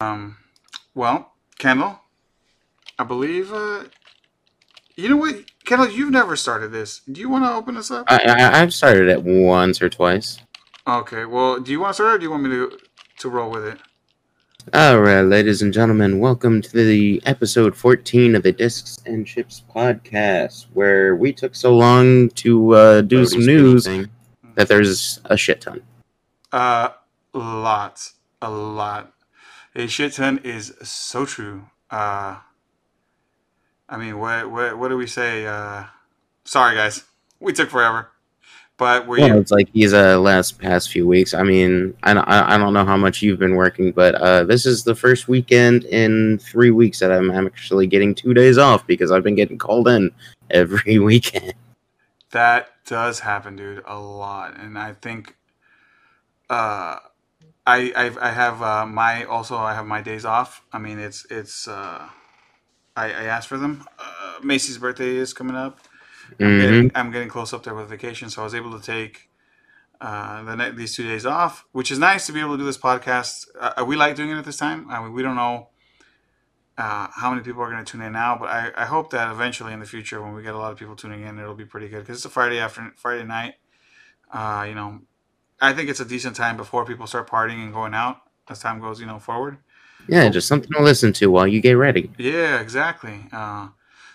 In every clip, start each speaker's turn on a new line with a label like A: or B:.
A: Um, well, Kendall, I believe. Uh, you know what, Kendall? You've never started this. Do you want to open this up?
B: I, I I've started it once or twice.
A: Okay. Well, do you want to start, or do you want me to to roll with it?
B: All right, ladies and gentlemen, welcome to the episode 14 of the Discs and Chips podcast, where we took so long to uh, do some news that there's a shit ton.
A: Uh, lots, a lot. A shit ton is so true. Uh, I mean, what what what do we say? Uh, sorry, guys, we took forever, but we're
B: Well, it's like these uh, last past few weeks. I mean, I, I I don't know how much you've been working, but uh, this is the first weekend in three weeks that I'm actually getting two days off because I've been getting called in every weekend.
A: That does happen, dude, a lot, and I think, uh, I I've, I have uh, my also I have my days off. I mean, it's it's uh, I I asked for them. Uh, Macy's birthday is coming up. I'm,
B: Mhm.
A: getting, I'm getting close up there with vacation, so I was able to take uh, the ne- these two days off, which is nice to be able to do this podcast. Uh, we like doing it at this time. I mean, we don't know uh, how many people are going to tune in now, but I, I hope that eventually in the future, when we get a lot of people tuning in, it'll be pretty good because it's a Friday after Friday night. Uh, you know, I think it's a decent time before people start partying and going out as time goes, you know, forward.
B: Yeah, just something to listen to while you get ready.
A: Yeah, exactly. Uh,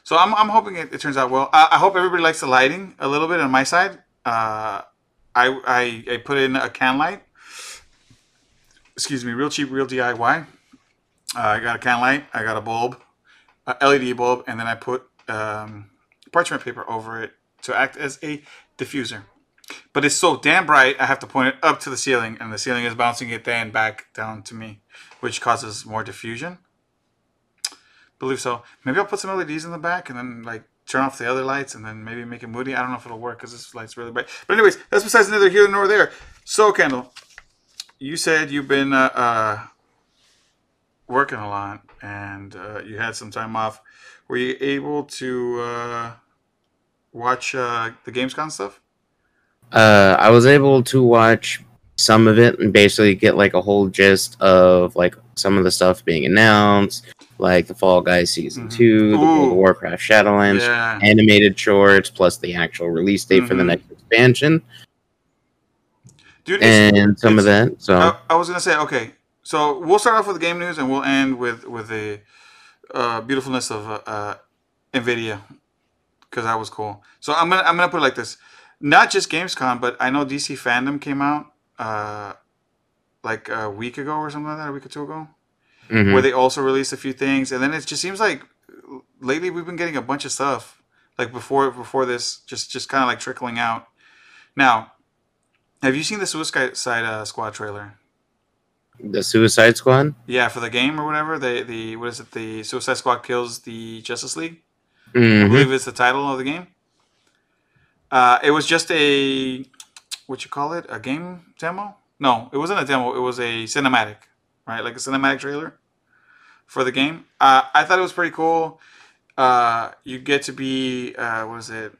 A: so I'm, I'm hoping it, it turns out well. I, I hope everybody likes the lighting a little bit on my side. Uh, I, I I put in a can light. Excuse me, real cheap, real DIY. Uh, I got a can light. I got a bulb, a LED bulb, and then I put um, parchment paper over it to act as a diffuser. But it's so damn bright, I have to point it up to the ceiling, and the ceiling is bouncing it then back down to me, which causes more diffusion believe so. Maybe I'll put some LEDs in the back and then like turn off the other lights and then maybe make it moody. I don't know if it'll work because this light's really bright. But anyways, that's besides neither here nor there. So Kendall, you said you've been uh, uh, working a lot and uh, you had some time off. Were you able to uh, watch uh, the Gamescom stuff?
B: Uh, I was able to watch some of it and basically get like a whole gist of like some of the stuff being announced, like the Fall Guys season
A: Mhm.
B: two, the World of Warcraft Shadowlands,
A: Yeah.
B: animated shorts, plus the actual release date for the
A: Mhm.
B: next expansion,
A: Dude, it's,
B: and some of that. So
A: I, I was gonna say okay. So we'll start off with game news and we'll end with with the uh, beautifulness of uh, uh, Nvidia because that was cool. So I'm gonna I'm gonna put it like this: not just Gamescom, but I know DC Fandom came out uh, like a week ago or something like that, a week or two ago,
B: mhm.
A: where they also released a few things, and then it just seems like lately we've been getting a bunch of stuff like before before this, just just kind of like trickling out. Now, have you seen the Suicide uh, Squad trailer?
B: the Suicide Squad.
A: Yeah, for the game or whatever. The the what is it? The Suicide Squad kills the Justice League. I
B: Mhm.
A: believe it's the title of the game. Uh, it was just a what you call it? A game demo? No, it wasn't a demo. It was a cinematic, right? Like a cinematic trailer for the game. Uh, I thought it was pretty cool. Uh, you get to be uh, what is it?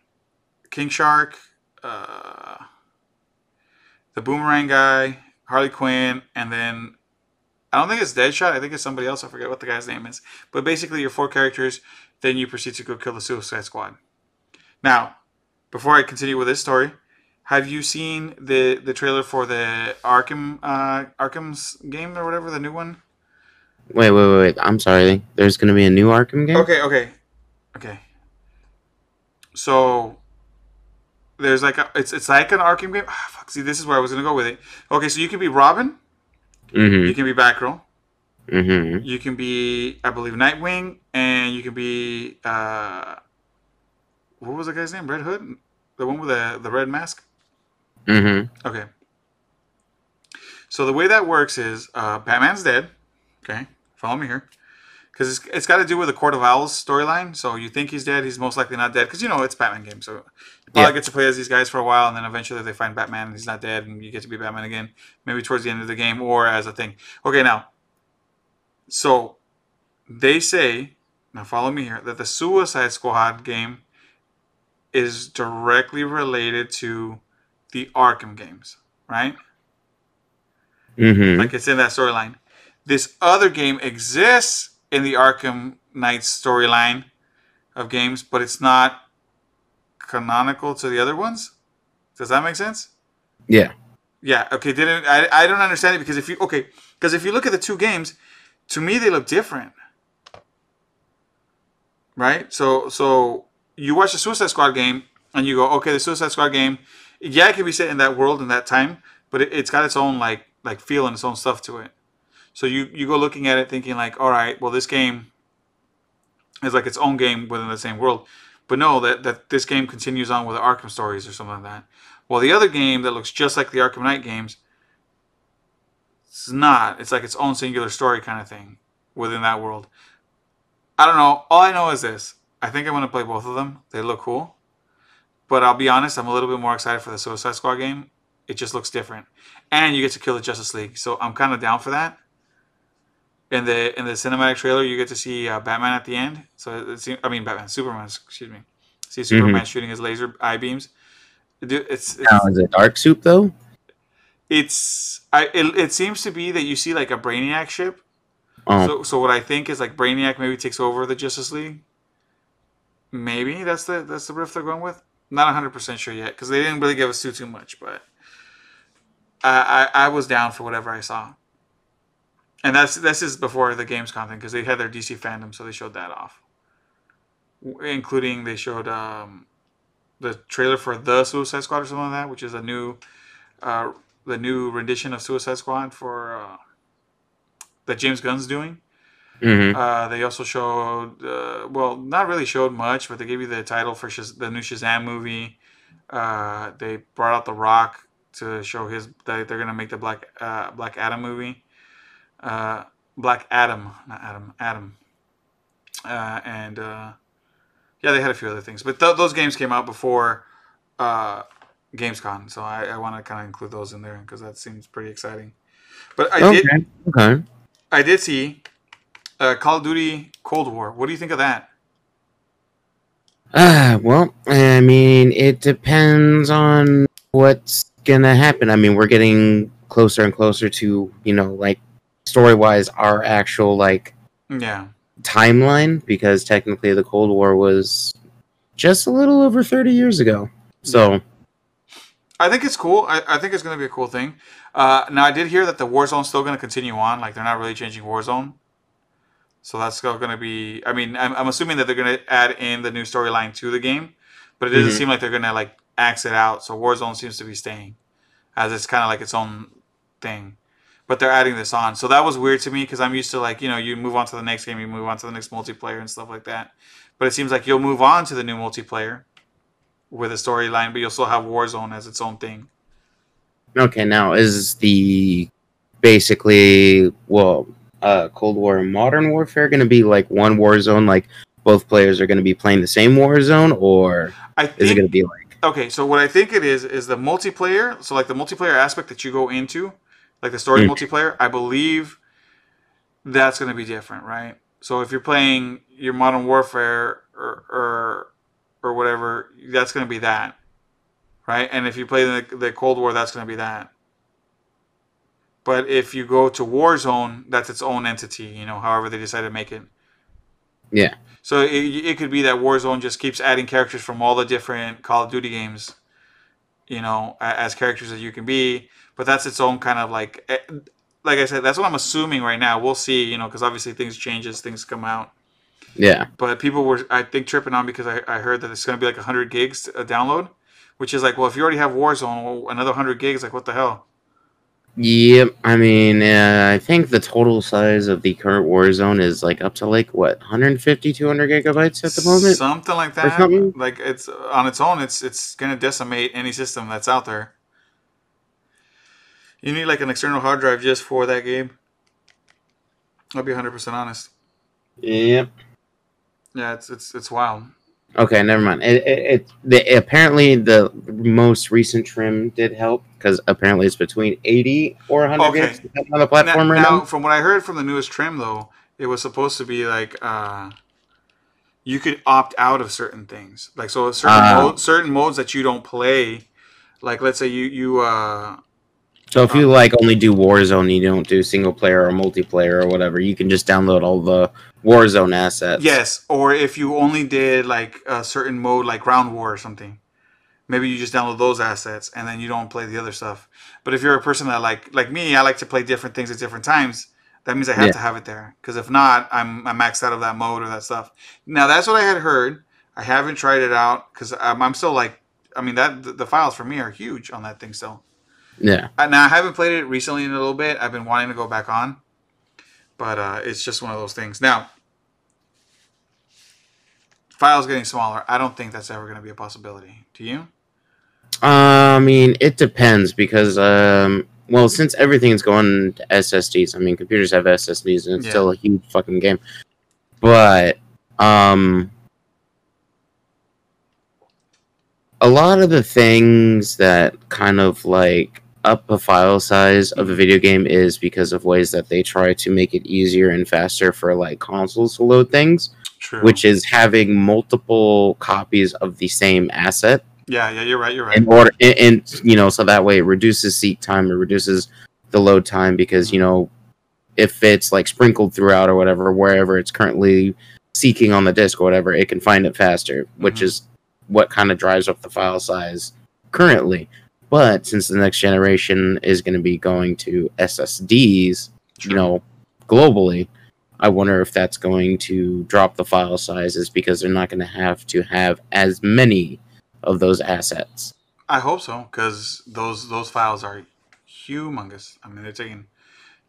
A: King Shark, uh, the Boomerang guy, Harley Quinn, and then I don't think it's Deadshot. I think it's somebody else. I forget what the guy's name is. But basically, your four characters. Then you proceed to go kill the Suicide Squad. Now, before I continue with this story, have you seen the the trailer for the Arkham uh, Arkham's game or whatever the new one?
B: Wait, wait, wait, wait. I'm sorry. There's gonna be a new Arkham game.
A: Okay, okay, okay. So there's like a, it's it's like an Arkham game. Ah, fuck. See, this is where I was gonna go with it. Okay, so you can be Robin,
B: Mhm.
A: you can be Batgirl,
B: Mhm.
A: you can be I believe Nightwing, and you can be uh, what was the guy's name? Red Hood, the one with the the red mask.
B: Mhm.
A: Okay. So the way that works is uh, Batman's dead. Okay, follow me here, because it's, it's got to do with the Court of Owls storyline. So you think he's dead, he's most likely not dead, because you know it's Batman game. So you probably
B: Yeah.
A: get to play as these guys for a while, and then eventually they find Batman and he's not dead, and you get to be Batman again, maybe towards the end of the game or as a thing. Okay, now, so they say now follow me here that the Suicide Squad game is directly related to the Arkham games, right?
B: Mm-hmm.
A: Like it's in that storyline. this other game exists in the Arkham Knights storyline of games, but it's not canonical to the other ones. Does that make sense?
B: Yeah.
A: Yeah. Okay. Didn't I? I don't understand it because if you okay, because if you look at the two games, to me they look different. Right. So so you watch the Suicide Squad game and you go, okay, the Suicide Squad game, yeah, it can be set in that world in that time, but it, it's got its own like like feel and its own stuff to it. So you you go looking at it thinking like, all right, well this game is like its own game within the same world. But no, that, that this game continues on with the Arkham stories or something like that. Well, the other game that looks just like the Arkham Knight games, it's not. It's like its own singular story kind of thing within that world. I don't know. All I know is this. I think I want to play both of them. They look cool. But I'll be honest, I'm a little bit more excited for the Suicide Squad game. It just looks different. And you get to kill the Justice League. So I'm kind of down for that in the in the cinematic trailer, you get to see uh, Batman at the end. So it's I mean Batman, Superman. Excuse me. See Superman mm-hmm. shooting his laser eye beams. It's, it's
B: now is it Darkseid though?
A: It's I. It, it seems to be that you see like a Brainiac ship. Oh. So so what I think is like Brainiac maybe takes over the Justice League. Maybe that's the that's the riff they're going with. Not hundred percent sure yet because they didn't really give us too too much, but I, I I was down for whatever I saw and that's this is before the games content because they had their DC fandom, so they showed that off, including they showed um, the trailer for the Suicide Squad or something like that, which is a new, uh, the new rendition of Suicide Squad for uh, that James Gunn's doing. Mm-hmm. Uh, they also showed, uh, well, not really showed much, but they gave you the title for Shaz- the new Shazam movie. Uh, they brought out The Rock to show his that they're gonna make the Black uh, Black Adam movie uh, Black Adam, not Adam, Adam, uh, and uh, yeah, they had a few other things, but th- those games came out before uh, Gamescom, so I, I want to kind of include those in there because that seems pretty exciting. But I okay. did, okay, I did see uh, Call of Duty Cold War. What do you think of that?
B: Ah, uh, well, I mean, it depends on what's gonna happen. I mean, we're getting closer and closer to you know like story wise our actual like
A: yeah
B: timeline because technically the Cold War was just a little over 30 years ago. So
A: I think it's cool. I, I think it's going to be a cool thing. Uh, now I did hear that the Warzone's still going to continue on. Like they're not really changing Warzone. So that's going to be. I mean, I'm, I'm assuming that they're going to add in the new storyline to the game, but it doesn't mm-hmm. seem like they're going to like axe it out. So Warzone seems to be staying, as it's kind of like its own thing but they're adding this on. So that was weird to me because I'm used to like you know you move on to the next game, you move on to the next multiplayer and stuff like that. But it seems like you'll move on to the new multiplayer with a storyline, but you'll still have Warzone as its own thing.
B: Okay, now is the basically well uh, Cold War and Modern Warfare going to be like one war zone? like both players are going to be playing the same war zone, or think, is it going to be like?
A: Okay, so what I think it is is the multiplayer. So like the multiplayer aspect that you go into like the story mm. multiplayer, I believe that's going to be different, right? So if you're playing your Modern Warfare or or, or whatever, that's going to be that, right? And if you play the, the Cold War, that's going to be that. But if you go to Warzone, that's its own entity, you know, however they decide to make it.
B: Yeah.
A: So it, it could be that Warzone just keeps adding characters from all the different Call of Duty games, you know, as characters that you can be but that's its own kind of like eh, like I said, that's what I'm assuming right now. We'll see, you know, because obviously things change as things come out.
B: Yeah.
A: But people were, I think, tripping on because I, I heard that it's going to be like 100 gigs a download, which is like, well, if you already have Warzone, well, another 100 gigs, like, what the hell?
B: Yep. I mean, uh, I think the total size of the current Warzone is like up to like, what, 150, 200 gigabytes at the moment?
A: Something like that. Something? Like, it's on its own, it's, it's going to decimate any system that's out there. You need like an external hard drive just for that game. I'll be 100% honest.
B: Yep.
A: Yeah, it's it's it's wild.
B: Okay, never mind. It, it, it the, apparently the most recent trim did help because apparently it's between 80 or 100 okay. gigs on the platform
A: now,
B: right now,
A: now. From what I heard from the newest trim, though, it was supposed to be like uh, you could opt out of certain things, like so certain uh, modes, certain modes that you don't play. Like let's say you you uh,
B: So if you like only do Warzone, you don't do single player or multiplayer or whatever, you can just download all the Warzone assets.
A: Yes, or if you only did like a certain mode, like Ground War or something, maybe you just download those assets and then you don't play the other stuff. But if you're a person that like like me, I like to play different things at different times. That means I have
B: Yeah.
A: to have it there because if not, I'm I'm maxed out of that mode or that stuff. Now that's what I had heard. I haven't tried it out because I'm, I'm still like, I mean that the, the files for me are huge on that thing still.
B: Yeah.
A: Uh, Now I haven't played it recently in a little bit. I've been wanting to go back on, but uh, it's just one of those things. Now, files getting smaller. I don't think that's ever going to be a possibility. Do you?
B: Uh, I mean, it depends because, um, well, since everything's going to SSDs, I mean, computers have SSDs and it's
A: Yeah.
B: still a huge fucking game. But, um, a lot of the things that kind of like up a file size of a video game is because of ways that they try to make it easier and faster for like consoles to load things,
A: True.
B: which is having multiple copies of the same asset
A: yeah, yeah, you're right. You're right.
B: in order and, and you know so that way it reduces seek time it reduces the load time because you know if it's like sprinkled throughout or whatever wherever it's currently seeking on the disk or whatever it can find it faster which
A: Mhm.
B: is what kind of drives up the file size currently but since the next generation is going to be going to ssds you know globally i wonder if that's going to drop the file sizes because they're not going to have to have as many of those assets
A: I hope so because those those files are humongous. I mean, they're taking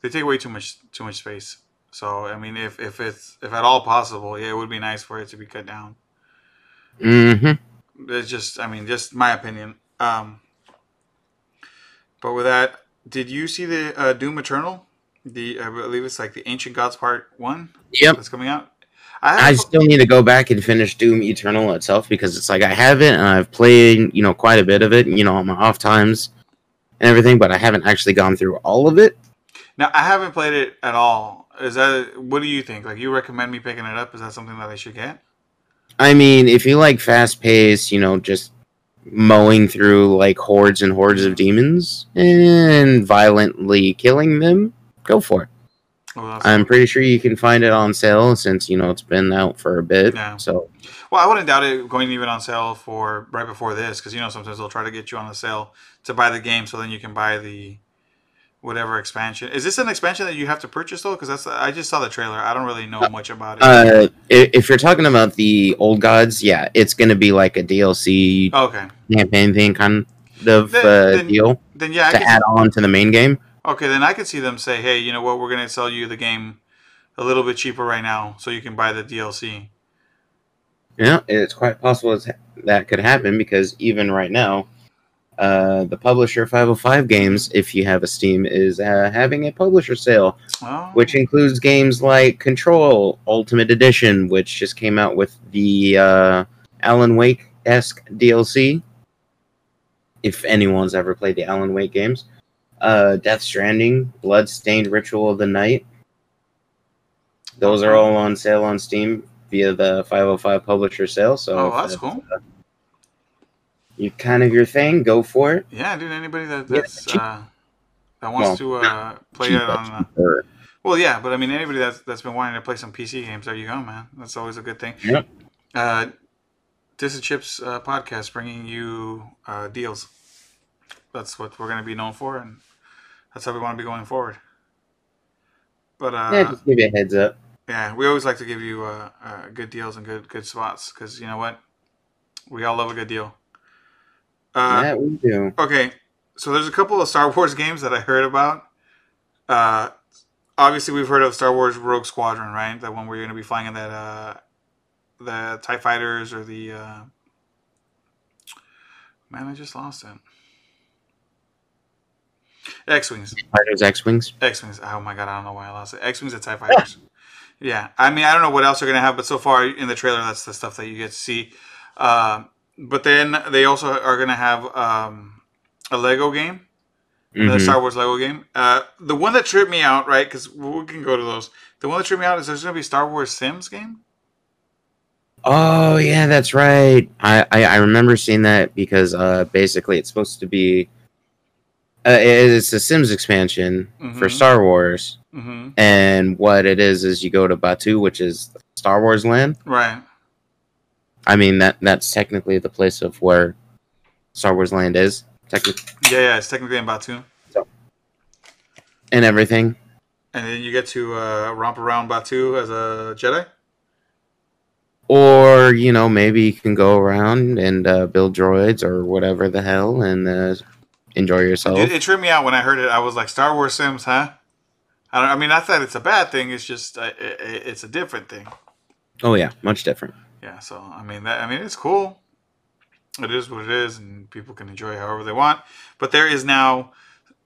A: they take way too much too much space. So I mean, if if it's if at all possible, yeah, it would be nice for it to be cut down.
B: Mm hmm
A: It's just, I mean, just my opinion. Um, but with that, did you see the uh, Doom Eternal? The I believe it's like the Ancient Gods Part One
B: Yep.
A: that's coming out. I,
B: I still need to go back and finish Doom Eternal itself because it's like I have it and I've played, you know, quite a bit of it, you know, on my off times and everything, but I haven't actually gone through all of it.
A: now I haven't played it at all. Is that what do you think? Like, you recommend me picking it up? Is that something that I should get?
B: I mean, if you like fast pace, you know, just mowing through like hordes and hordes of demons and violently killing them, go for it.
A: Well,
B: I'm pretty sure you can find it on sale since, you know, it's been out for a bit.
A: Yeah.
B: So,
A: Well, I wouldn't doubt it going even on sale for right before this because you know sometimes they'll try to get you on the sale to buy the game so then you can buy the whatever expansion. Is this an expansion that you have to purchase though? Because that's I just saw the trailer. I don't really know much about it.
B: uh, if you're talking about the old gods, yeah, it's going to be like a DLC
A: okay,
B: campaign thing kind of
A: Then-
B: uh,
A: then-
B: deal
A: then yeah,
B: to add on to the main game.
A: Okay, then I could see them say, hey, you know what, we're gonna sell you the game a little bit cheaper right now so you can buy the DLC.
B: Yeah, it's quite possible that could happen because even right now, uh, the publisher 505 Games, if you have a Steam, is uh, having a publisher sale,
A: Oh,
B: which includes games like Control Ultimate Edition, which just came out with the uh, Alan Wake esque DLC. If anyone's ever played the Alan Wake games, uh, Death Stranding, Bloodstained Ritual of the Night. Those are all on sale on Steam via the 505 publisher sale. So
A: oh, that's
B: that's,
A: cool.
B: uh, you kind of your thing, go for it.
A: Yeah, dude. Anybody that that's uh, that wants to uh, play it on. Uh, Well, yeah, but I mean, anybody that's that's been wanting to play some PC games, there you go, man. That's always a good thing.
B: Yep.
A: Uh, this is Chips uh, podcast bringing you uh, deals. That's what we're going to be known for, and that's how we want to be going forward. But uh,
B: yeah, just give you a heads up.
A: yeah, we always like to give you uh, uh, good deals and good good spots because you know what, we all love a good deal. Uh,
B: yeah, we do.
A: Okay, so there's a couple of Star Wars games that I heard about. Uh, obviously, we've heard of Star Wars Rogue Squadron, right? That one where you're going to be flying in that uh, the Tie Fighters or the uh... man, I just lost it. X Wings,
B: Fighters X Wings.
A: X Wings. Oh my god, I don't know why I lost it. X Wings and Tie Fighters. yeah, I mean, I don't know what else they're going to have, but so far in the trailer, that's the stuff that you get to see. Um but then they also are going to have um, a Lego game the
B: Mhm.
A: Star Wars Lego game. Uh, the one that tripped me out, right? Because we can go to those. The one that tripped me out is there's going to be Star Wars Sims game.
B: Oh yeah, that's right. I, I I remember seeing that because uh basically it's supposed to be Uh, it's a Sims expansion for
A: Mhm.
B: Star Wars,
A: hmm
B: and what it is is you go to Batuu, which is Star Wars land.
A: Right.
B: I mean that that's technically the place of where Star Wars land is, technically,
A: Yeah, yeah. It's technically in Batuu,
B: and everything.
A: and then you get to uh, romp around Batuu as a Jedi.
B: Or you know maybe you can go around and uh, build droids or whatever the hell and uh, enjoy yourself.
A: It, it tripped me out when I heard it. I was like, Star Wars Sims, huh? I, don't, I mean, not that it's a bad thing. It's just uh, it, it, it's a different thing.
B: oh yeah, much different.
A: Yeah. So I mean, that I mean, it's cool. It is what it is, and people can enjoy it however they want. But there is now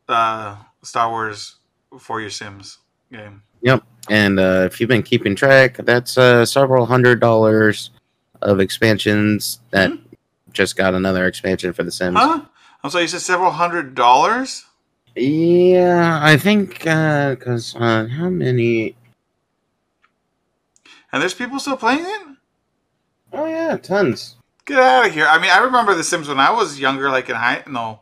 A: uh, Star Wars for your Sims game. Yep.
B: And uh, if you've been keeping track, that's uh, several hundred dollars of expansions that just got another expansion for The Sims.
A: Huh? I'm sorry, you said several hundred dollars.
B: Yeah, I think because uh, how many?
A: And there's people still playing it?
B: Oh yeah, tons.
A: Get out of here. I mean, I remember The Sims when I was younger, like in high, no,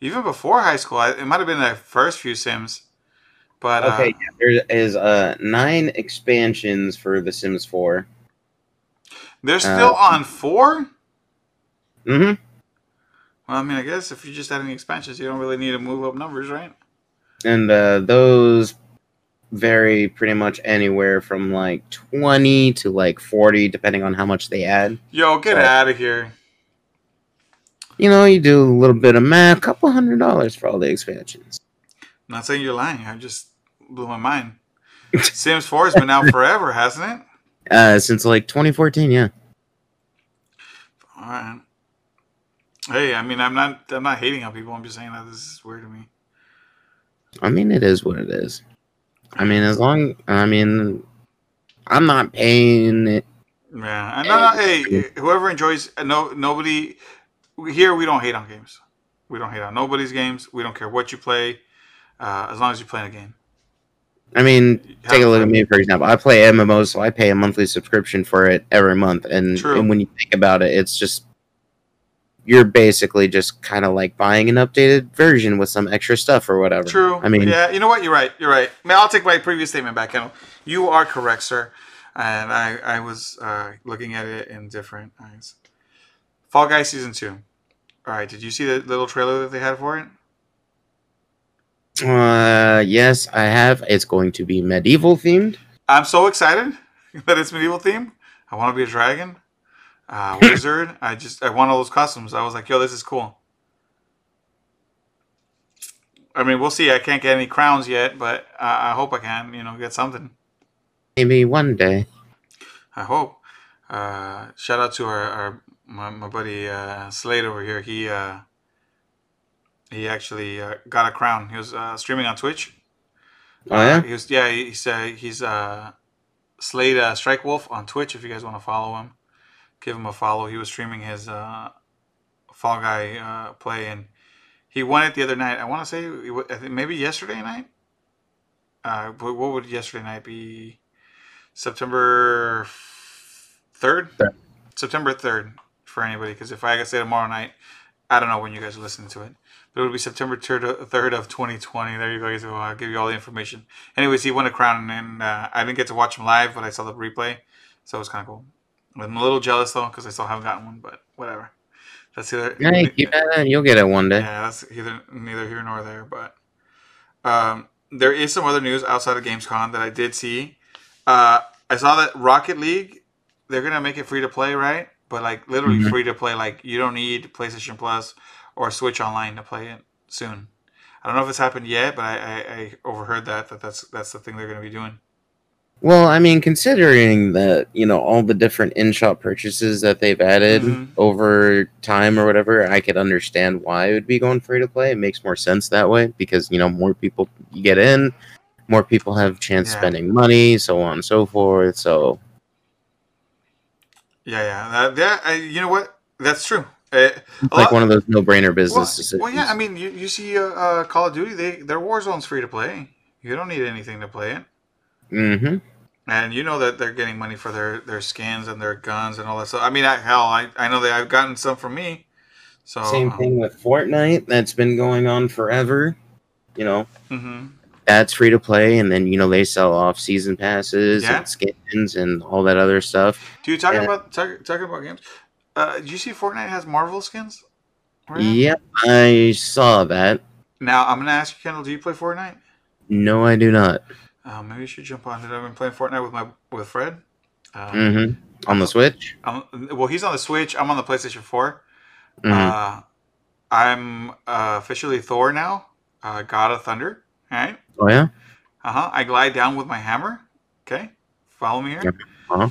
A: even before high school. I, it might have been the first few Sims. But,
B: Okay,
A: uh,
B: yeah, there is uh nine expansions for The Sims 4.
A: they're still on four?
B: Mm-hmm.
A: Well, I mean, I guess if you're just adding expansions, you don't really need to move up numbers, right?
B: And uh, those vary pretty much anywhere from like twenty to like forty, depending on how much they add.
A: Yo, get
B: So-
A: out of here.
B: You know, you do a little bit of math, couple hundred dollars for all the expansions.
A: I'm not saying you're lying. I just blew my mind. Sims 4 has been out forever, hasn't it?
B: Uh, since like 2014, yeah.
A: All right. Hey, I mean, I'm not, I'm not hating on people. I'm just saying that this is weird to me.
B: I mean, it is what it is. I mean, as long, I mean, I'm not paying it.
A: Yeah, and no, no, hey, whoever enjoys, no, nobody here. We don't hate on games. We don't hate on nobody's games. We don't care what you play, uh, as long as you're playing a game.
B: I mean,
A: Have
B: take a look at me for example. I play MMOs, so I pay a monthly subscription for it every month. And, and when you think about it, it's just you're basically just kind of like buying an updated version with some extra stuff or whatever.
A: True.
B: I mean,
A: yeah, you know what? You're right. You're right. I mean, I'll take my previous statement back. Kendall. You are correct, sir. And I, I was uh, looking at it in different eyes. Fall Guys season two. All right. Did you see the little trailer that they had for it?
B: Uh, yes, I have. It's going to be medieval themed.
A: I'm so excited that it's medieval themed. I want to be a dragon, uh, wizard. I just I want all those costumes. I was like, yo, this is cool. I mean, we'll see. I can't get any crowns yet, but I, I hope I can. You know, get something.
B: Maybe one day.
A: I hope. Uh, shout out to our, our my, my buddy uh, Slade over here. He uh, he actually uh, got a crown. He was uh, streaming on Twitch.
B: Oh yeah.
A: Uh, he was yeah. He's uh, he's uh, Slade uh, Strike Wolf on Twitch. If you guys want to follow him, give him a follow. He was streaming his uh, Fall Guy uh, play, and he won it the other night. I want to say I think maybe yesterday night. Uh, what what would yesterday night be? September third. September third for anybody. Because if I say tomorrow night, I don't know when you guys are listening to it. But it would be September third of twenty twenty. There you go. guys. I'll give you all the information. Anyways, he won a crown, and uh, I didn't get to watch him live, but I saw the replay, so it was kind of cool. I'm a little jealous though because I still haven't gotten one, but whatever. That's either
B: Hey, keep at it. You'll get it one day.
A: yeah, that's either neither here nor there. But um, there is some other news outside of Gamescom that I did see. Uh, I saw that Rocket League they're gonna make it free to play, right? But like literally
B: Mhm.
A: free to play. Like you don't need PlayStation Plus or Switch Online to play it soon. I don't know if it's happened yet, but I, I, I overheard that that that's that's the thing they're gonna be doing.
B: Well, I mean, considering that you know all the different in-shop purchases that they've added
A: Mhm.
B: over time or whatever, I could understand why it would be going free to play. It makes more sense that way because you know more people get in, more people have chance
A: Yeah.
B: spending money, so on and so forth. So
A: Yeah, yeah, that, that I, you know what? That's true. Uh,
B: like one of those no-brainer business
A: well,
B: decisions.
A: well, yeah. I mean, you, you see, uh, uh, Call of Duty, they their Warzone's free to play. You don't need anything to play it.
B: Mm-hmm.
A: And you know that they're getting money for their, their skins and their guns and all that stuff. I mean, I, hell, I, I know that I've gotten some from me. So
B: Same
A: um,
B: thing with Fortnite. That's been going on forever. You know,
A: mm-hmm.
B: that's free to play, and then you know they sell off season passes
A: Yeah.
B: and skins and all that other stuff.
A: Dude, talking
B: Yeah.
A: about talk, talking about games. Uh, did you see Fortnite has Marvel skins? right?
B: Yep, I saw that.
A: Now I'm gonna ask you, Kendall. Do you play Fortnite?
B: No, I do not.
A: Uh, maybe you should jump on it. I've been playing Fortnite with my with Fred. Uh,
B: hmm On the Switch.
A: I'm, well, he's on the Switch. I'm on the PlayStation 4.
B: Mhm.
A: Uh, I'm uh, officially Thor now, uh, God of Thunder. All right.
B: oh yeah.
A: Uh huh. I glide down with my hammer. Okay. Follow me here.
B: Yep. Uh-huh.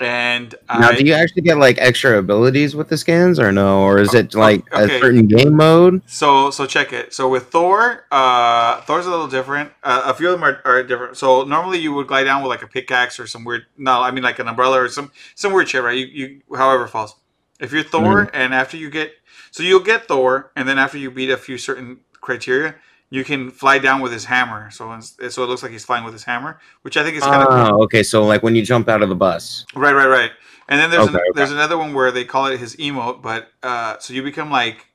A: And
B: Now,
A: I,
B: do you actually get like extra abilities with the skins, or no, or is it
A: Oh,
B: like
A: okay.
B: a certain game mode?
A: So so check it. So with Thor, uh, Thor's a little different. Uh, a few of them are, are different. So normally you would glide down with like a pickaxe or some weird. No, I mean like an umbrella or some some weird shit, right? You you however falls. If you're Thor and after you get so you'll get Thor and then after you beat a few certain criteria, you can fly down with his hammer. So so it looks like he's flying with his hammer, which I think is kind of cool.
B: Oh, okay. So like when you jump out of the bus.
A: Right, right, right. And then there's
B: Okay,
A: an,
B: okay.
A: there's another one where they call it his emote, but uh, so you become like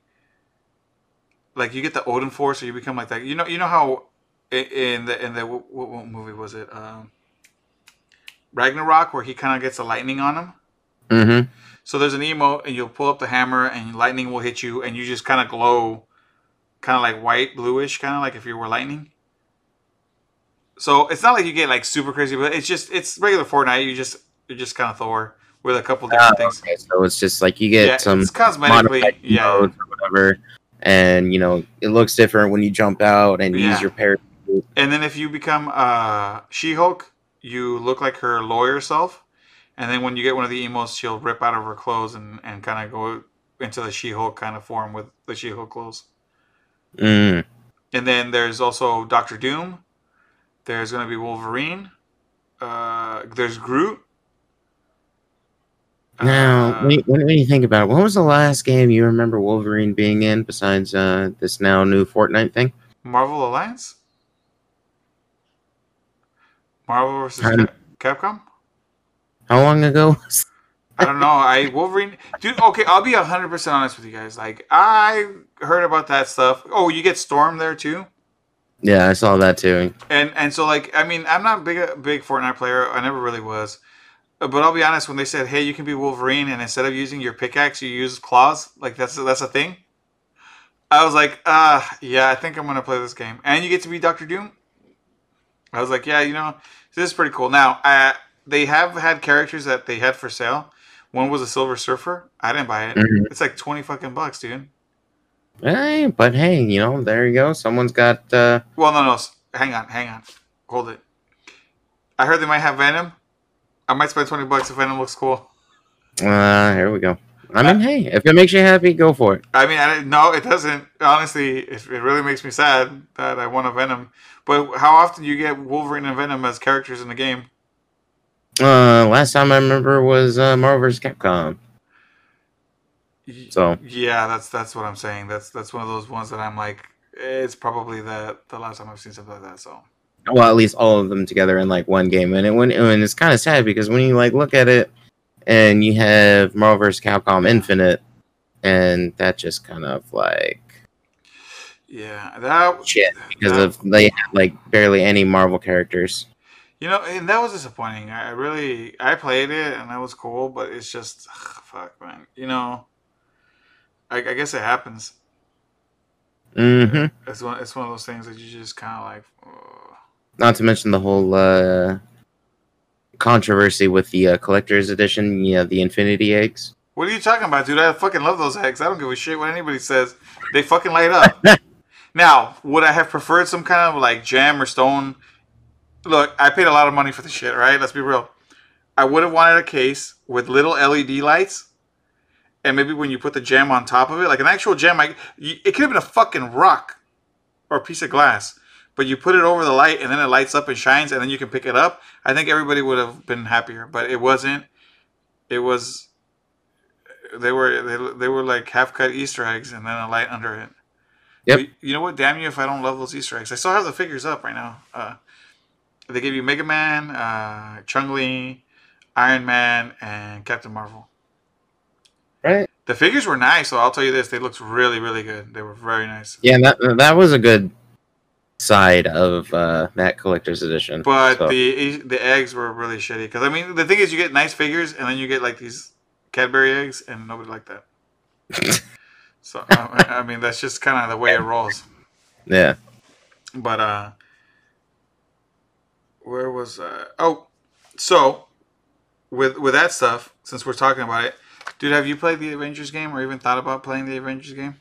A: like you get the Odin Force, or you become like that. You know, you know how in the in the what, what movie was it? Um, Ragnarok, where he kind of gets the lightning on him.
B: Mm-hmm.
A: So there's an emote, and you'll pull up the hammer, and lightning will hit you, and you just kind of glow, kind of like white, bluish, kind of like if you were lightning. So it's not like you get like super crazy, but it's just it's regular Fortnite. You just you're just kind of Thor with a couple different things.
B: Okay, so it's just like you get
A: yeah,
B: some
A: cosmetically, yeah,
B: or whatever, and you know it looks different when you jump out and
A: Yeah.
B: use your parachute.
A: And then if you become uh, She-Hulk, you look like her lawyer self. And then when you get one of the emotes, she'll rip out of her clothes and, and kind of go into the She-Hulk kind of form with the She-Hulk clothes.
B: Mm.
A: And then there's also Doctor Doom. There's going to be Wolverine. Uh, there's Groot.
B: Now,
A: Uh,
B: when, when, you think about it, when was the last game you remember Wolverine being in besides uh, this now new Fortnite thing?
A: Marvel Alliance. Marvel versus
B: Um,
A: Capcom.
B: How long ago?
A: I don't know. I Wolverine, dude. Okay, I'll be hundred percent honest with you guys. Like I heard about that stuff. Oh, you get Storm there too,
B: yeah, I saw that too.
A: and and so like I mean I'm not a big a big Fortnite player. I never really was. But I'll be honest. When they said, "Hey, you can be Wolverine," and instead of using your pickaxe, you use claws, like that's that's a thing. I was like, uh, yeah, I think I'm gonna play this game, and you get to be Doctor Doom. I was like, yeah, you know, this is pretty cool. Now, uh, they have had characters that they had for sale. One was a Silver Surfer. I didn't buy it.
B: Mhm.
A: It's like twenty fucking bucks, dude.
B: Hey, but hey, you know, there you go. Someone's got. uh
A: Well, no, no. Hang on, hang on. Hold it. I heard they might have Venom. I might spend twenty bucks if Venom looks cool.
B: uh Here we go. I mean, hey, if it makes you happy, go for it.
A: I mean, I no, it doesn't. Honestly, it, it really makes me sad that I want a Venom. But how often do you get Wolverine and Venom as characters in the game?
B: Uh, last time I remember was uh, Marvel vs. Capcom. So
A: Yeah, that's that's what I'm saying. That's that's one of those ones that I'm like, it's probably the the last time I've seen something like that. So
B: well, at least all of them together in like one game, and it when and it's kind of sad because when you like look at it, and you have Marvel vs. Capcom Infinite, and that just kind of like
A: yeah, that
B: shit because
A: that-
B: of they had like barely any Marvel characters.
A: You know, and that was disappointing. I really, I played it and that was cool, but it's just, ugh, fuck, man. You know, I, I guess it happens.
B: hmm
A: It's one, it's one of those things that you just kind of like. ugh.
B: Not to mention the whole uh, controversy with the uh, collector's edition, yeah, the Infinity Eggs.
A: What are you talking about, dude? I fucking love those eggs. I don't give a shit what anybody says. They fucking light up. now, would I have preferred some kind of like gem or stone? Look, I paid a lot of money for the shit, right? Let's be real. I would have wanted a case with little LED lights, and maybe when you put the gem on top of it, like an actual gem, like it could have been a fucking rock or a piece of glass, but you put it over the light, and then it lights up and shines, and then you can pick it up. I think everybody would have been happier, but it wasn't. It was they were they, they were like half cut Easter eggs and then a light under it.
B: Yep.
A: But you know what? Damn you if I don't love those Easter eggs. I still have the figures up right now. Uh, they gave you Mega Man, uh, Chung Li, Iron Man, and Captain Marvel.
B: Right.
A: The figures were nice, so I'll tell you this: they looked really, really good. They were very nice.
B: Yeah, that that was a good side of uh, that collector's edition.
A: But
B: So,
A: the the eggs were really shitty. Because I mean, the thing is, you get nice figures, and then you get like these Cadbury eggs, and nobody liked that. So I I mean, that's just kind of the way it rolls.
B: yeah,
A: But uh, where was uh? Oh, so with with that stuff, since we're talking about it, dude, have you played the Avengers game, or even thought about playing the Avengers game?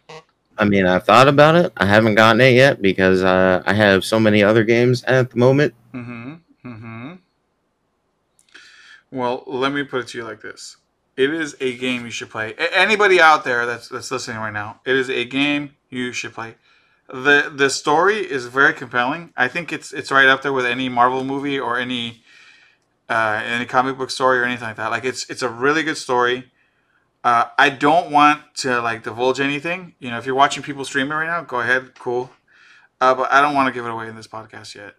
B: I mean, I've thought about it. I haven't gotten it yet because uh, I have so many other games at the moment.
A: Mm-hmm. Mm-hmm. Well, let me put it to you like this: It is a game you should play. Anybody out there that's that's listening right now, it is a game you should play. The The story is very compelling. I think it's it's right up there with any Marvel movie or any uh, any comic book story or anything like that. Like it's it's a really good story. Uh, I don't want to like divulge anything. You know, if you're watching people stream it right now, go ahead, cool. Uh, but I don't want to give it away in this podcast yet.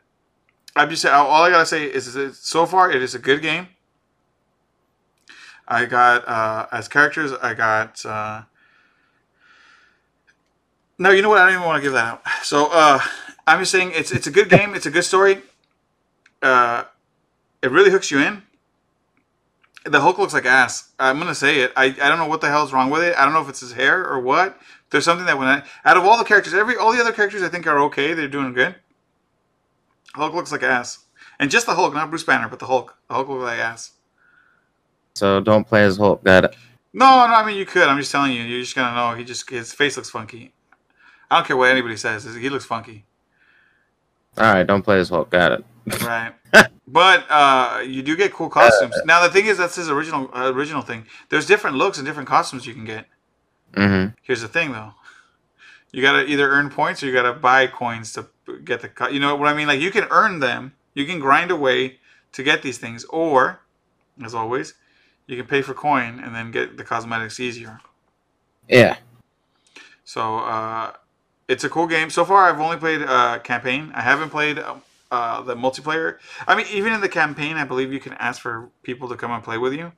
A: I'm just all I gotta say is, is so far it is a good game. I got uh, as characters. I got. No, you know what? I don't even want to give that out. So uh, I'm just saying it's it's a good game. It's a good story. Uh, it really hooks you in. The Hulk looks like ass. I'm gonna say it. I, I don't know what the hell's wrong with it. I don't know if it's his hair or what. There's something that when I, out of all the characters, every all the other characters I think are okay. They're doing good. Hulk looks like ass, and just the Hulk, not Bruce Banner, but the Hulk. The Hulk looks like ass.
B: So don't play as Hulk. Got it.
A: No, no, I mean you could. I'm just telling you. You're just gonna know. He just his face looks funky. I don't care what anybody says. He looks funky,
B: All right, don't play as Hulk. Got it.
A: right? but uh, you do get cool costumes. now the thing is, that's his original uh, original thing. There's different looks and different costumes you can get.
B: Mm-hmm.
A: Here's the thing, though. You gotta either earn points or you gotta buy coins to get the. Co- you know what I mean? Like you can earn them. You can grind away to get these things, or, as always, you can pay for coin and then get the cosmetics easier.
B: Yeah.
A: So uh, it's a cool game. So far, I've only played uh, campaign. I haven't played uh, uh, the multiplayer. I mean, even in the campaign, I believe you can ask for people to come and play with you.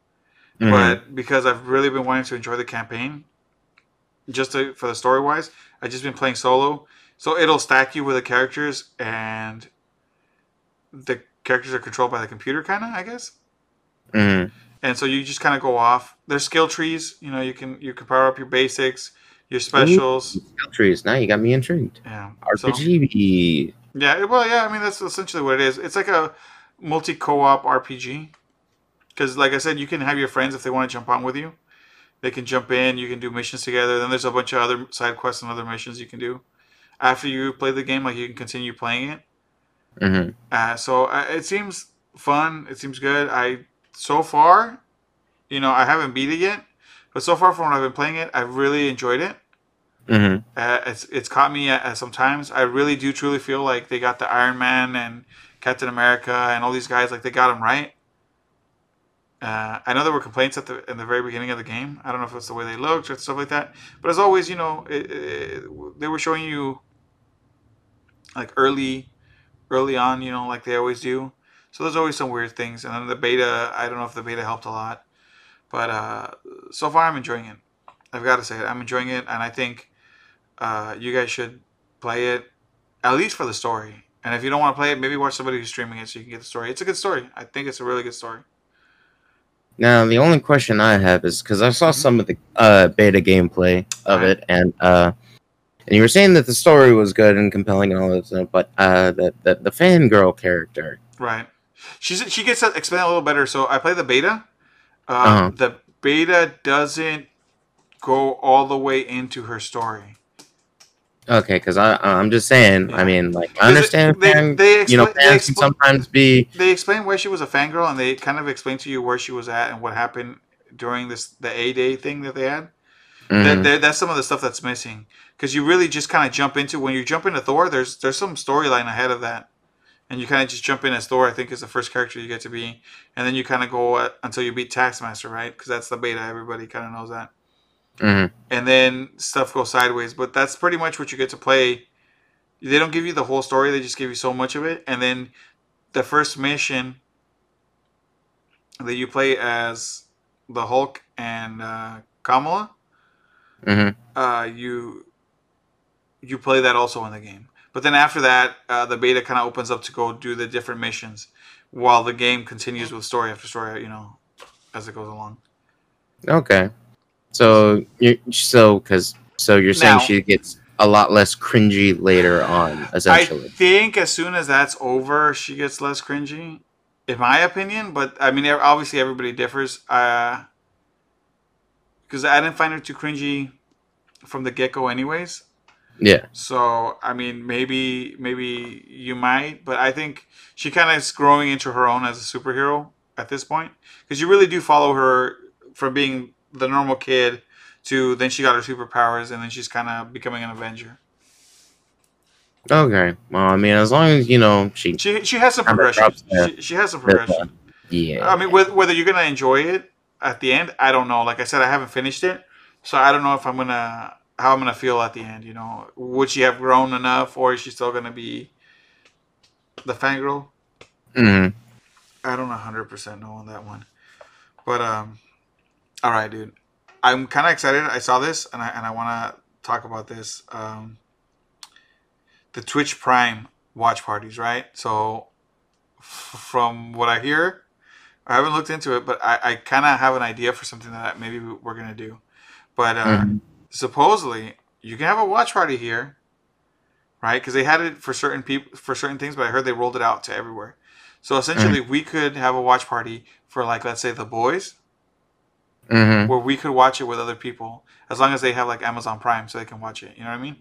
B: Mhm.
A: But because I've really been wanting to enjoy the campaign, just to, for the story wise, I've just been playing solo. So it'll stack you with the characters, and the characters are controlled by the computer, kind of, I guess.
B: Mhm.
A: And so you just kind of go off. There's skill trees. You know, you can you can power up your basics, your specials.
B: Trees. Now you got me intrigued.
A: Yeah. So-
B: RPG.
A: Yeah, well, yeah. I mean, that's essentially what it is. It's like a multi co-op RPG. Because, like I said, you can have your friends if they want to jump on with you. They can jump in. You can do missions together. Then there's a bunch of other side quests and other missions you can do after you play the game. Like you can continue playing it.
B: Mm-hmm.
A: Uh, so uh, it seems fun. It seems good. I so far, you know, I haven't beat it yet, but so far from when I've been playing it, I've really enjoyed it.
B: Mm-hmm.
A: Uh, it's it's caught me at, at sometimes. I really do truly feel like they got the Iron Man and Captain America and all these guys like they got them right. Uh, I know there were complaints at the in the very beginning of the game. I don't know if it's the way they looked or stuff like that. But as always, you know, it, it, they were showing you like early, early on, you know, like they always do. So there's always some weird things. And then the beta, I don't know if the beta helped a lot, but uh, so far I'm enjoying it. I've got to say it. I'm enjoying it, and I think uh, you guys should play it at least for the story. And if you don't want to play it, maybe watch somebody who's streaming it so you can get the story. It's a good story. I think it's a really good story.
B: Now the only question I have is because I saw
A: Mhm.
B: some of the uh, beta gameplay of
A: Right.
B: it, and uh, and you were saying that the story was good and compelling and all that stuff, but uh, the the, the fangirl character.
A: Right. She's she gets to explain a little better. So I play the beta. Uh,
B: Uh-huh.
A: The beta doesn't go all the way into her story.
B: Okay, because I I'm just saying.
A: Yeah.
B: I mean, like I understand.
A: they-
B: fan-
A: they
B: you know, fans can sometimes be.
A: They explain why she was a fangirl, and they kind of explain to you where she was at and what happened during this the A Day thing that they had.
B: Mhm.
A: That, that, that's some of the stuff that's missing because you really just kind of jump into when you jump into Thor. There's there's some storyline ahead of that, and you kind of just jump in as Thor. I think is the first character you get to be, and then you kind of go uh, until you beat Taskmaster, right? Because that's the beta. Everybody kind of knows that,
B: Mhm.
A: and then stuff goes sideways. But that's pretty much what you get to play. They don't give you the whole story. They just give you so much of it, and then the first mission that you play as the Hulk and uh, Kamala
B: hmm
A: uh, you you play that also in the game. But then after that, uh, the beta kind of opens up to go do the different missions, while the game continues with story after story. You know, as it goes along.
B: Okay. So you so because so you're saying
A: Now-
B: she gets a lot less cringy later on, essentially.
A: I think as soon as that's over, she gets less cringy, in my opinion. But I mean, obviously everybody differs. Uh, because I didn't find her too cringy from the get go, anyways.
B: Yeah.
A: So I mean, maybe maybe you might, but I think she kind of is growing into her own as a superhero at this point because you really do follow her from being the normal kid to then she got her superpowers and then she's kind of becoming an Avenger.
B: Okay. Well, I mean, as long as you know she.
A: She she has some progression. She, she has some
B: That's, uh,
A: progression.
B: Yeah.
A: I mean, whether, whether you're gonna enjoy it at the end, I don't know. Like I said, I haven't finished it, so I don't know if I'm gonna how I'm gonna feel at the end. You know, would she have grown enough, or is she still gonna be the fangirl?
B: hmm
A: I don't 100% know on that one. But um all right, dude. I'm kind of excited. I saw this and I and I want to talk about this um the Twitch Prime watch parties, right? So f- from what I hear, I haven't looked into it, but I, I kind of have an idea for something that maybe we're going to do. But uh
B: Mhm.
A: Supposedly you can have a watch party here, right? Because they had it for certain people for certain things, but I heard they rolled it out to everywhere. So essentially, we could have a watch party for like let's say the boys,
B: hmm
A: where we could watch it with other people as long as they have like Amazon Prime, so they can watch it. You know what I mean?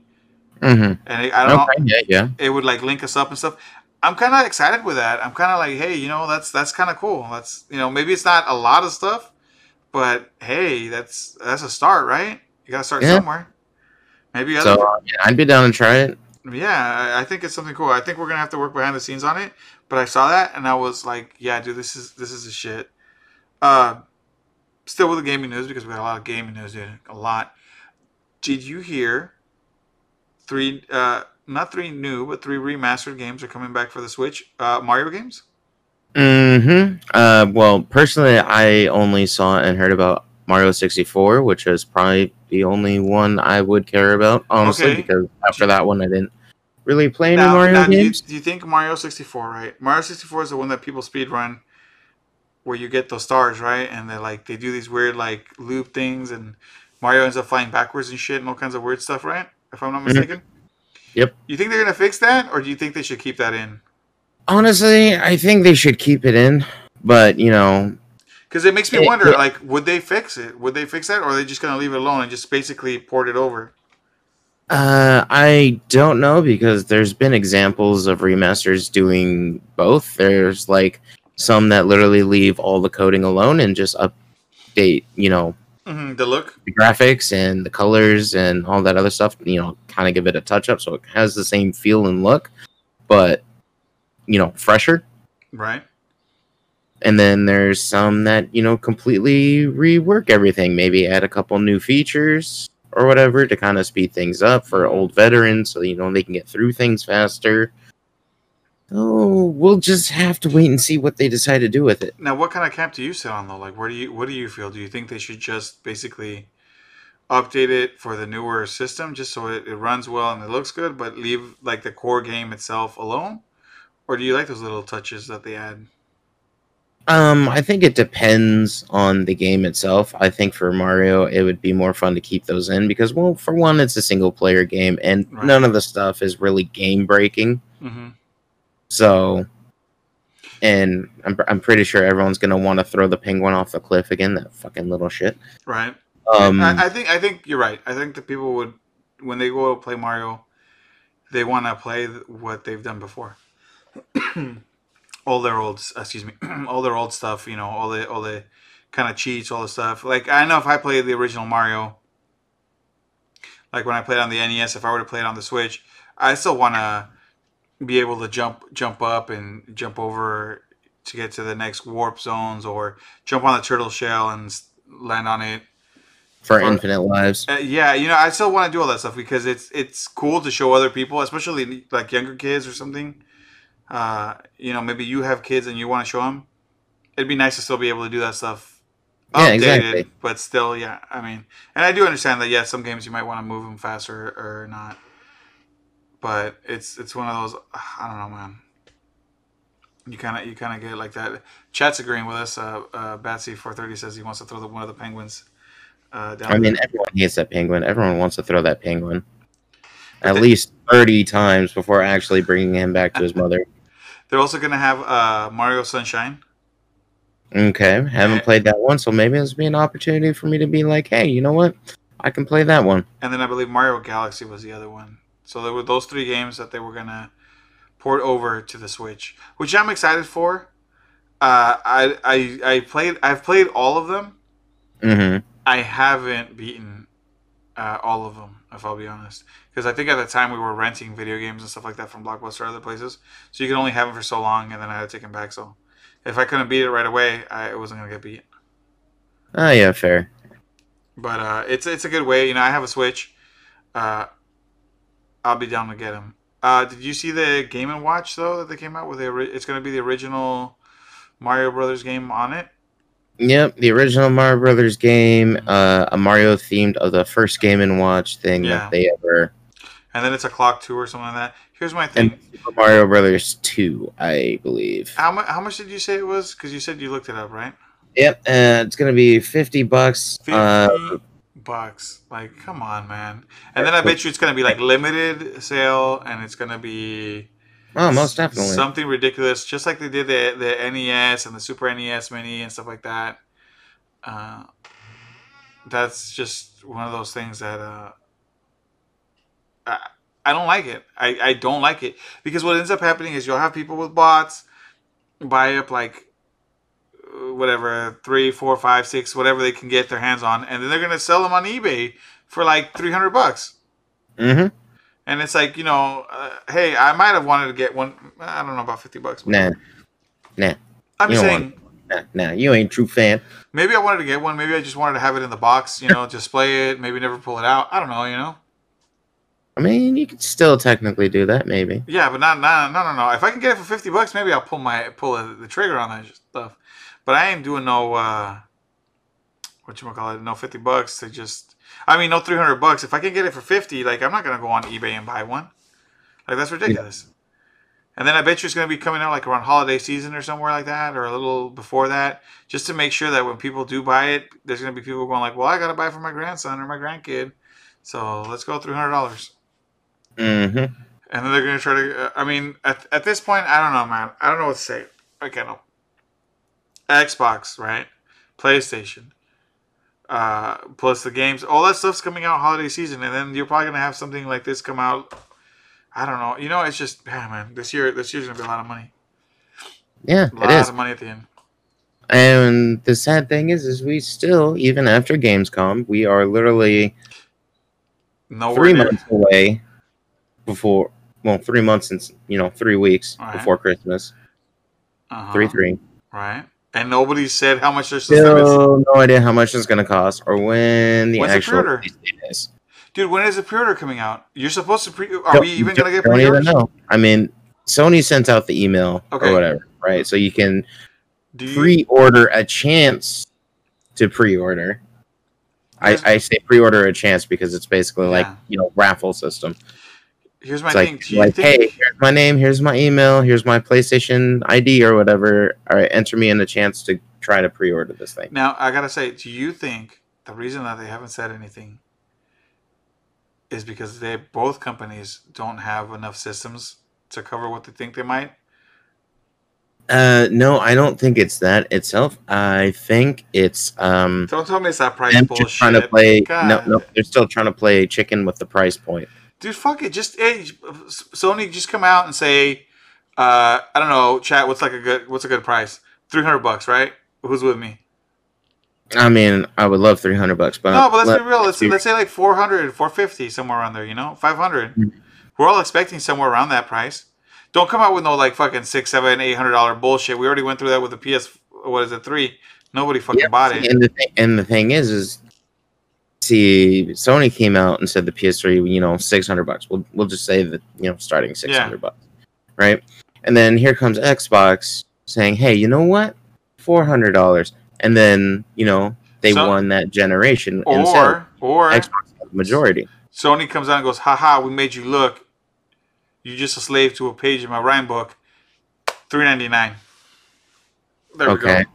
B: hmm
A: And it, I don't
B: Okay. Yeah. Yeah.
A: it would like link us up and stuff. I'm kind of excited with that. I'm kind of like, hey, you know, that's that's kind of cool. That's you know, maybe it's not a lot of stuff, but hey, that's that's a start, right? You gotta start
B: Yeah.
A: somewhere. Maybe other
B: So uh, yeah, I'd be down to try it.
A: yeah, I- I think it's something cool. I think we're gonna have to work behind the scenes on it. But I saw that and I was like, yeah, dude, this is this is a shit. Uh, still with the gaming news because we got a lot of gaming news, dude. A lot. Did you hear? Three, uh, not three new, but three remastered games are coming back for the Switch. Uh, Mario games.
B: Mm hmm Uh, well, personally, I only saw and heard about Mario 64, which is probably the only one I would care about, honestly,
A: Okay.
B: because after that one, I didn't really play any
A: Now,
B: Mario
A: now do, you,
B: games.
A: do you think Mario 64, right? Mario 64 is the one that people speed run where you get those stars, right? And they like they do these weird like loop things and Mario ends up flying backwards and shit and all kinds of weird stuff, right? If I'm not
B: Mhm.
A: mistaken.
B: Yep.
A: You think they're gonna fix that or do you think they should keep that in?
B: Honestly, I think they should keep it in, but you know,
A: Because it makes me
B: It-
A: wonder,
B: it-
A: like, would they fix it? Would they fix that, or are they just gonna leave it alone and just basically port it over?
B: uh, I don't know because there's been examples of remasters doing both. There's like some that literally leave all the coding alone and just update, you know,
A: hmm the look,
B: the graphics and the colors and all that other stuff, you know, kind of give it a touch up so it has the same feel and look, but you know, fresher.
A: right?
B: And then there's some that, you know, completely rework everything, maybe add a couple new features or whatever to kind of speed things up for old veterans so you know they can get through things faster. So we'll just have to wait and see what they decide to do with it.
A: Now, what kind of camp do you sit on though? Like, where do you what do you feel? Do you think they should just basically update it for the newer system just so it, it runs well and it looks good, but leave like the core game itself alone? Or do you like those little touches that they add?
B: Um, I think it depends on the game itself. I think for Mario, it would be more fun to keep those in because, well, for one, it's a single player game and
A: Right.
B: none of the stuff is really game breaking.
A: Mm-hmm.
B: So, and I'm, I'm pretty sure everyone's gonna want to throw the penguin off the cliff again. That fucking little shit.
A: Right.
B: Um,
A: I, I think I think you're right. I think that people would when they go to play Mario, they want to play what they've done before. all their old, excuse me, all their old stuff. You know, all the all the kind of cheats, all the stuff. Like I know if I played the original Mario, like when I played on the NES, if I were to play it on the Switch, I still want to be able to jump jump up and jump over to get to the next warp zones or jump on the turtle shell and land on it
B: for
A: for-
B: infinite lives.
A: uh, yeah, you know, I still want to do all that stuff because it's it's cool to show other people, especially like younger kids or something. Uh, you know, maybe you have kids and you want to show them. It'd be nice to still be able to do that stuff
B: Yeah, exactly.
A: but still, yeah. I mean, and I do understand that. Yeah, some games you might want to move them faster or not, but it's it's one of those. I don't know, man. You kind of you kind of get it like that. Chat's agreeing with us. Uh, uh, Batsy four thirty says he wants to throw the, one of the penguins. Uh, down
B: I mean, everyone hates that penguin. Everyone wants to throw that penguin
A: But
B: at
A: they-
B: least thirty times before actually bringing him back to his mother.
A: They're also gonna have uh, Mario Sunshine.
B: Okay, haven't played that one, so maybe this will be an opportunity for me to be like, hey, you know what? I can play that one.
A: and then I believe Mario Galaxy was the other one. So there were those three games that they were gonna port over to the Switch, which I'm excited for. Uh, I I I played I've played all of them.
B: Mm-hmm.
A: I haven't beaten uh, all of them, if I'll be honest, because I think at the time we were renting video games and stuff like that from Blockbuster or other places, so you can only have them for so long, and then I had to take them back. So if I couldn't beat it right away, I wasn't gonna get beat.
B: Oh yeah, fair.
A: But uh, it's it's a good way. You know, I have a Switch. Uh, I'll be down to get them. Uh, did you see the Game and Watch though that they came out with? The it's going to be the original Mario Brothers game on it.
B: Yep, the original Mario Brothers game, uh, a Mario themed of the first Game and Watch thing
A: Yeah.
B: that they ever,
A: And then it's a clock two or something like that. Here's my thing.
B: and Super Mario Brothers Two, I believe.
A: How much? How much did you say it was? Because you said you looked it up, right?
B: Yep, uh, it's gonna be fifty bucks.
A: Fifty
B: Uh,
A: bucks. Like, come on, man. And then I bet you it's going to be like limited sale, and it's going to be
B: oh, most definitely.
A: something ridiculous, just like they did the the NES and the Super NES Mini and stuff like that. Uh, that's just one of those things that uh, I, I don't like it. I, I don't like it because what ends up happening is you'll have people with bots buy up like whatever three, four, five, six, whatever they can get their hands on, and then they're gonna sell them on eBay for like three hundred bucks.
B: mm-hmm.
A: And it's like, you know, uh, hey, I might have wanted to get one. I don't know about 50 bucks.
B: Nah, nah,
A: I'm
B: you
A: saying,
B: nah, nah. You ain't true fan.
A: maybe I wanted to get one. Maybe I just wanted to have it in the box, you know, display it, maybe never pull it out. I don't know, you know?
B: I mean, you could still technically do that, maybe.
A: Yeah, but not, not, no, no, no. If I can get it for 50 bucks, maybe I'll pull my, pull the, trigger on that stuff. But I ain't doing no, uh, what you call it, no 50 bucks to just, I mean, no 300 bucks. If I can get it for 50, like, I'm not to go on eBay and buy one. Like, that's ridiculous. And then I bet you it's going to be coming out like around holiday season or somewhere like that, or a little before that, just to make sure that when people do buy it, there's going to be people going like, "Well, I got to buy for my grandson or my grandkid, so let's go three hundred dollars."
B: Mm-hmm.
A: And then they're going to try to. Uh, I mean, at, at this point, I don't know, man. I don't know what to say. Okay, no. Xbox, right? PlayStation, uh, plus the games, all that stuff's coming out holiday season, and then you're probably going to have something like this come out. I don't know. You know, it's just, yeah, man. This year, this year's gonna be a lot of money.
B: Yeah,
A: A lot
B: is.
A: of money at the end.
B: And the sad thing is, is we still, even after Gamescom, we are literally
A: Nowhere
B: three
A: near.
B: months away before. Well, three months since you know, three weeks
A: Alright.
B: before Christmas.
A: Uh-huh.
B: Three three.
A: Right. And nobody said how much their system is.
B: No idea how much it's gonna cost or when the
A: When's
B: actual date is.
A: Dude, when is the pre-order coming out? You're supposed to pre. Are
B: Don't-
A: we even gonna get
B: don't even
A: pre-orders?
B: know. I mean, Sony sent out the email
A: Okay.
B: or whatever, right? So you can
A: Do you?
B: pre-order a chance to pre-order. I, I say pre-order a chance because it's basically like
A: Yeah.
B: you know raffle system.
A: Here's my
B: It's
A: thing.
B: like, like
A: think?
B: hey, here's my name, here's my email, here's my PlayStation ID or whatever. All right, enter me in a chance to try to pre-order this thing.
A: Now I gotta say, do you think the reason that they haven't said anything is because they both companies don't have enough systems to cover what they think they might?
B: Uh, no, I don't think it's that itself. I think it's um
A: Don't tell me it's that price bullshit.
B: trying to play. No, no, they're still trying to play chicken with the price point.
A: Dude, fuck it. Just hey, Sony, just come out and say, uh, I don't know, chat. What's like a good? What's a good price? Three hundred bucks, right? Who's with me?
B: I mean, I would love three hundred bucks, but
A: No, but let's
B: let-
A: be real. Let's let's say like 400, 450, somewhere around there. You know, five
B: Mhm.
A: We're all expecting somewhere around that price. Don't come out with no like fucking six, seven, eight hundred dollar bullshit. We already went through that with the PS. What is it? Three. Nobody fucking
B: Yeah,
A: bought it.
B: And the thing, and the thing is, is see, Sony came out and said the PS3, you know, six hundred bucks. We'll we'll just say that you know, starting six hundred bucks, right? And then here comes Xbox saying, hey, you know what, four hundred dollars. and then you know they
A: So-
B: won that generation instead.
A: Or or
B: Xbox majority.
A: Sony comes out and goes, haha, we made you look. You're just a slave to a page in my rhyme book. Three ninety nine. There we
B: Okay.
A: go.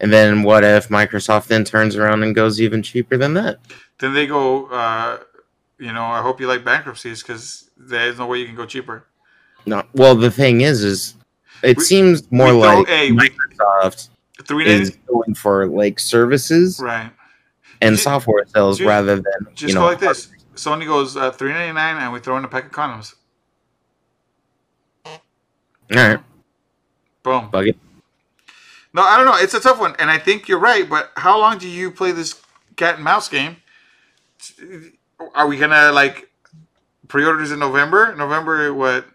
B: And then what if Microsoft then turns around and goes even cheaper than that?
A: Then they go, uh, you know, I hope you like bankruptcies because there's no way you can go cheaper.
B: No. Well, the thing is, is it
A: We-
B: seems more like
A: a-
B: Microsoft
A: Three
B: is going for like services
A: right.
B: and
A: Ju-
B: software sales
A: ju-
B: rather than
A: Just
B: you know
A: go like this. Sony goes uh, three ninety nine, and we throw in a pack of condoms.
B: All right,
A: Boom.
B: bug it.
A: No, I don't know. It's a tough one, and I think you're right. But how long do you play this cat and mouse game? Are we gonna like pre-orders in November? November what?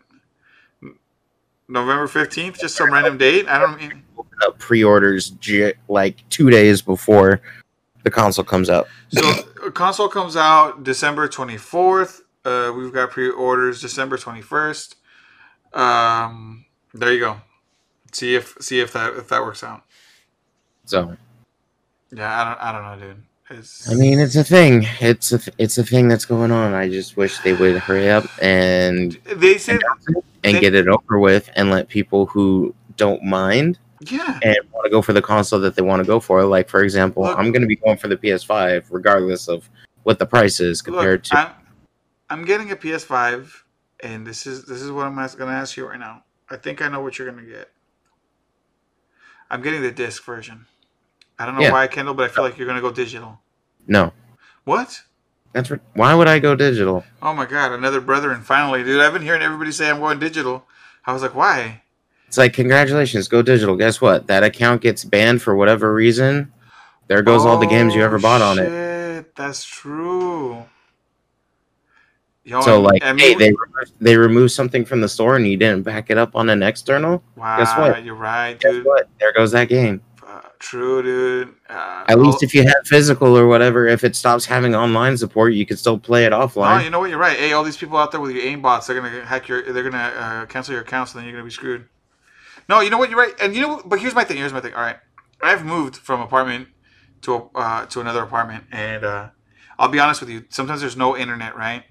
A: November fifteenth, just some random date. I don't mean.
B: Uh, pre-orders like two days before the console comes out.
A: So a console comes out December twenty fourth. Uh, we've got pre-orders December twenty first. Um, there you go. See if see if that if that works out.
B: So
A: Yeah, I don't I don't know, dude.
B: I mean, it's a thing. It's a it's a thing that's going on. I just wish they would hurry up and
A: they said
B: and
A: They-
B: get it over with and let people who don't mind
A: yeah.
B: and want to go for the console that they want to go for. Like for example,
A: Look-
B: I'm going to be going for the PS5 regardless of what the price is compared
A: Look,
B: to.
A: I'm, I'm getting a PS5, and this is this is what I'm going to ask you right now. I think I know what you're going to get. I'm getting the disc version. I don't know
B: Yeah.
A: why, Kendall, but I feel like you're going to go digital.
B: no,
A: What?
B: that's re- why would I go digital?
A: Oh my God, another brother and Finally, dude. I've been hearing everybody say I'm going digital. I was like, why?
B: It's like congratulations, go digital. Guess what? That account gets banned for whatever reason. There goes all the games you oh, ever
A: Oh,
B: bought on it.
A: shit, That's true. Yo,
B: So like,
A: and
B: hey, they they remove something from the store and you didn't back it up on an external.
A: wow,
B: guess what?
A: You're right,
B: Guess
A: dude.
B: what? There goes that game.
A: True, dude. Uh,
B: At least
A: oh-
B: if you have physical or whatever, if it stops having online support, you can still play it
A: No,
B: offline.
A: you know what? You're right. Hey, all these people out there with your aim bots, they're gonna hack your. They're gonna uh, cancel your accounts, and then you're gonna be screwed. No, you know what? You're right. And you know, but here's my thing. Here's my thing. All right, I've moved from apartment to a, uh, to another apartment, and uh, I'll be honest with you. Sometimes there's no internet, right?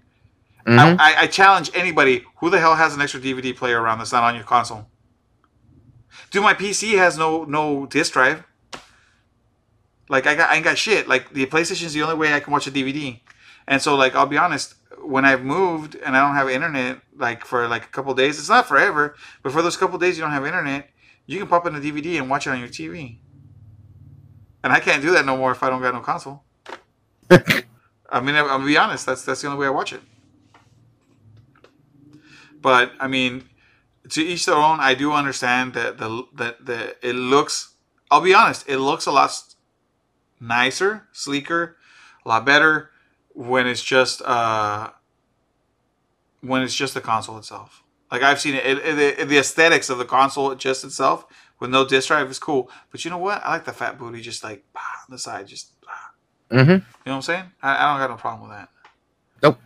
B: Mhm.
A: I, I, I challenge anybody. Who the hell has an extra DVD player around that's not on your console? Dude, my PC has no no disk drive. Like I got I ain't got shit. Like the PlayStation is the only way I can watch a DVD. And so like I'll be honest, when I've moved and I don't have internet like for like a couple days, it's not forever, but for those couple days you don't have internet, you can pop in a DVD and watch it on your TV. And I can't do that no more if I don't got no console. I mean, I'm gonna be honest. That's that's the only way I watch it. But I mean, to each their own. I do understand that the that the it looks. I'll be honest. It looks a lot nicer, sleeker, a lot better when it's just uh when it's just the console itself. Like I've seen it, it, it, the aesthetics of the console just itself with no disc drive is cool. But you know what? I like the fat booty, just like bah, on the side, just. bah.
B: Mhm.
A: You know what I'm saying? I, I don't got no problem with that.
B: Nope.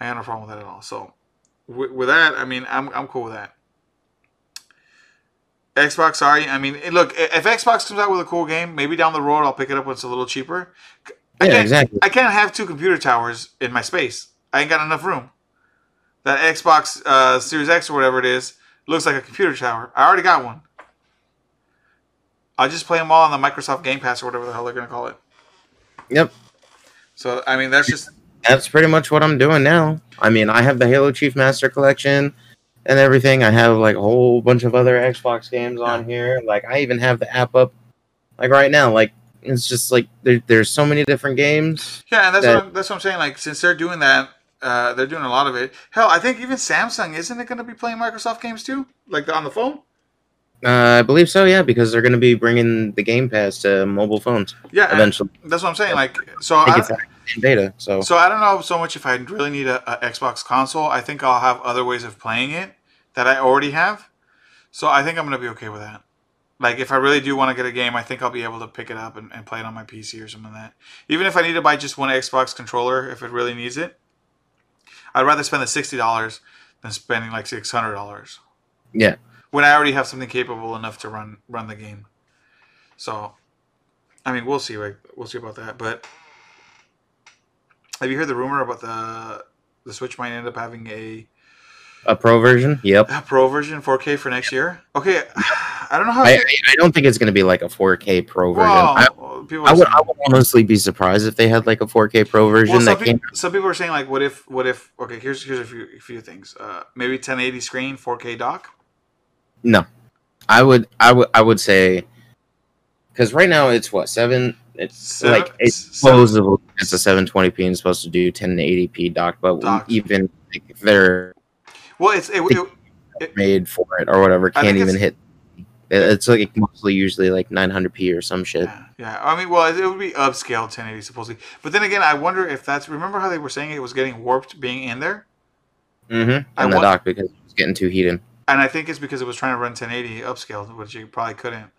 A: I got no problem with that at all. So, with, with that, I mean, I'm, I'm cool with that. Xbox, sorry. I mean, eh, look, if Xbox comes out with a cool game, maybe down the road I'll pick it up when it's a little cheaper. I
B: Yeah,
A: can't,
B: exactly.
A: I can't have two computer towers in my space. I ain't got enough room. That Xbox uh, Series X or whatever it is looks like a computer tower. I already got one. I'll just play them all on the Microsoft Game Pass or whatever the hell they're gonna call it.
B: Yep.
A: So I mean, that's just
B: That's pretty much what I'm doing now. I mean, I have the Halo Chief Master Collection and everything. I have like a whole bunch of other Xbox games on here. Like I even have the app up like right now. Like it's just like there, there's so many different games.
A: Yeah, and that's
B: that-
A: what I'm, that's what I'm saying. Like, since they're doing that, uh, they're doing a lot of it. Hell, I think even Samsung isn't it going to be playing Microsoft games too, like on the phone?
B: Uh, I believe so, yeah, because they're going to be bringing the Game Pass to mobile phones
A: Yeah,
B: eventually.
A: that's what I'm saying. Like, so
B: I beta. So
A: so I don't know so much if I really need a, a Xbox console. I think I'll have other ways of playing it that I already have. So I think I'm going to be okay with that. Like, if I really do want to get a game, I think I'll be able to pick it up and, and play it on my PC or something like that. Even if I need to buy just one Xbox controller, if it really needs it, I'd rather spend the sixty dollars than spending like six hundred dollars.
B: yeah,
A: when I already have something capable enough to run run the game. So, I mean, we'll see. Right? We'll see about that. But have you heard the rumor about the the Switch might end up having a,
B: A pro version? Yep.
A: a Pro version 4K for next year? Okay, I don't know how.
B: I, I don't think it's going to be like a 4K pro version.
A: well,
B: I, I would, I would honestly be surprised if they had like a 4K pro version
A: well, some, people, some people are saying like, what if, what if? Okay, here's here's a few a few things. Uh, maybe 1080 screen, 4K dock.
B: No, I would, I would, I would say, because right now it's what seven. It's like it's supposedly it's a 720p and supposed to do 1080p dock, but
A: Docked.
B: even like, if they're
A: Well, it's it, it,
B: made for it or whatever, can't even hit. It's like mostly usually like 900p or some shit.
A: Yeah, yeah. I mean, well, it, it would be upscale 1080 supposedly, but then again, I wonder if that's. Remember how they were saying it was getting warped being in there,
B: Mm-hmm.
A: I
B: And the dock because it's getting too heated.
A: and I think it's because it was trying to run 1080 upscale, which you probably couldn't.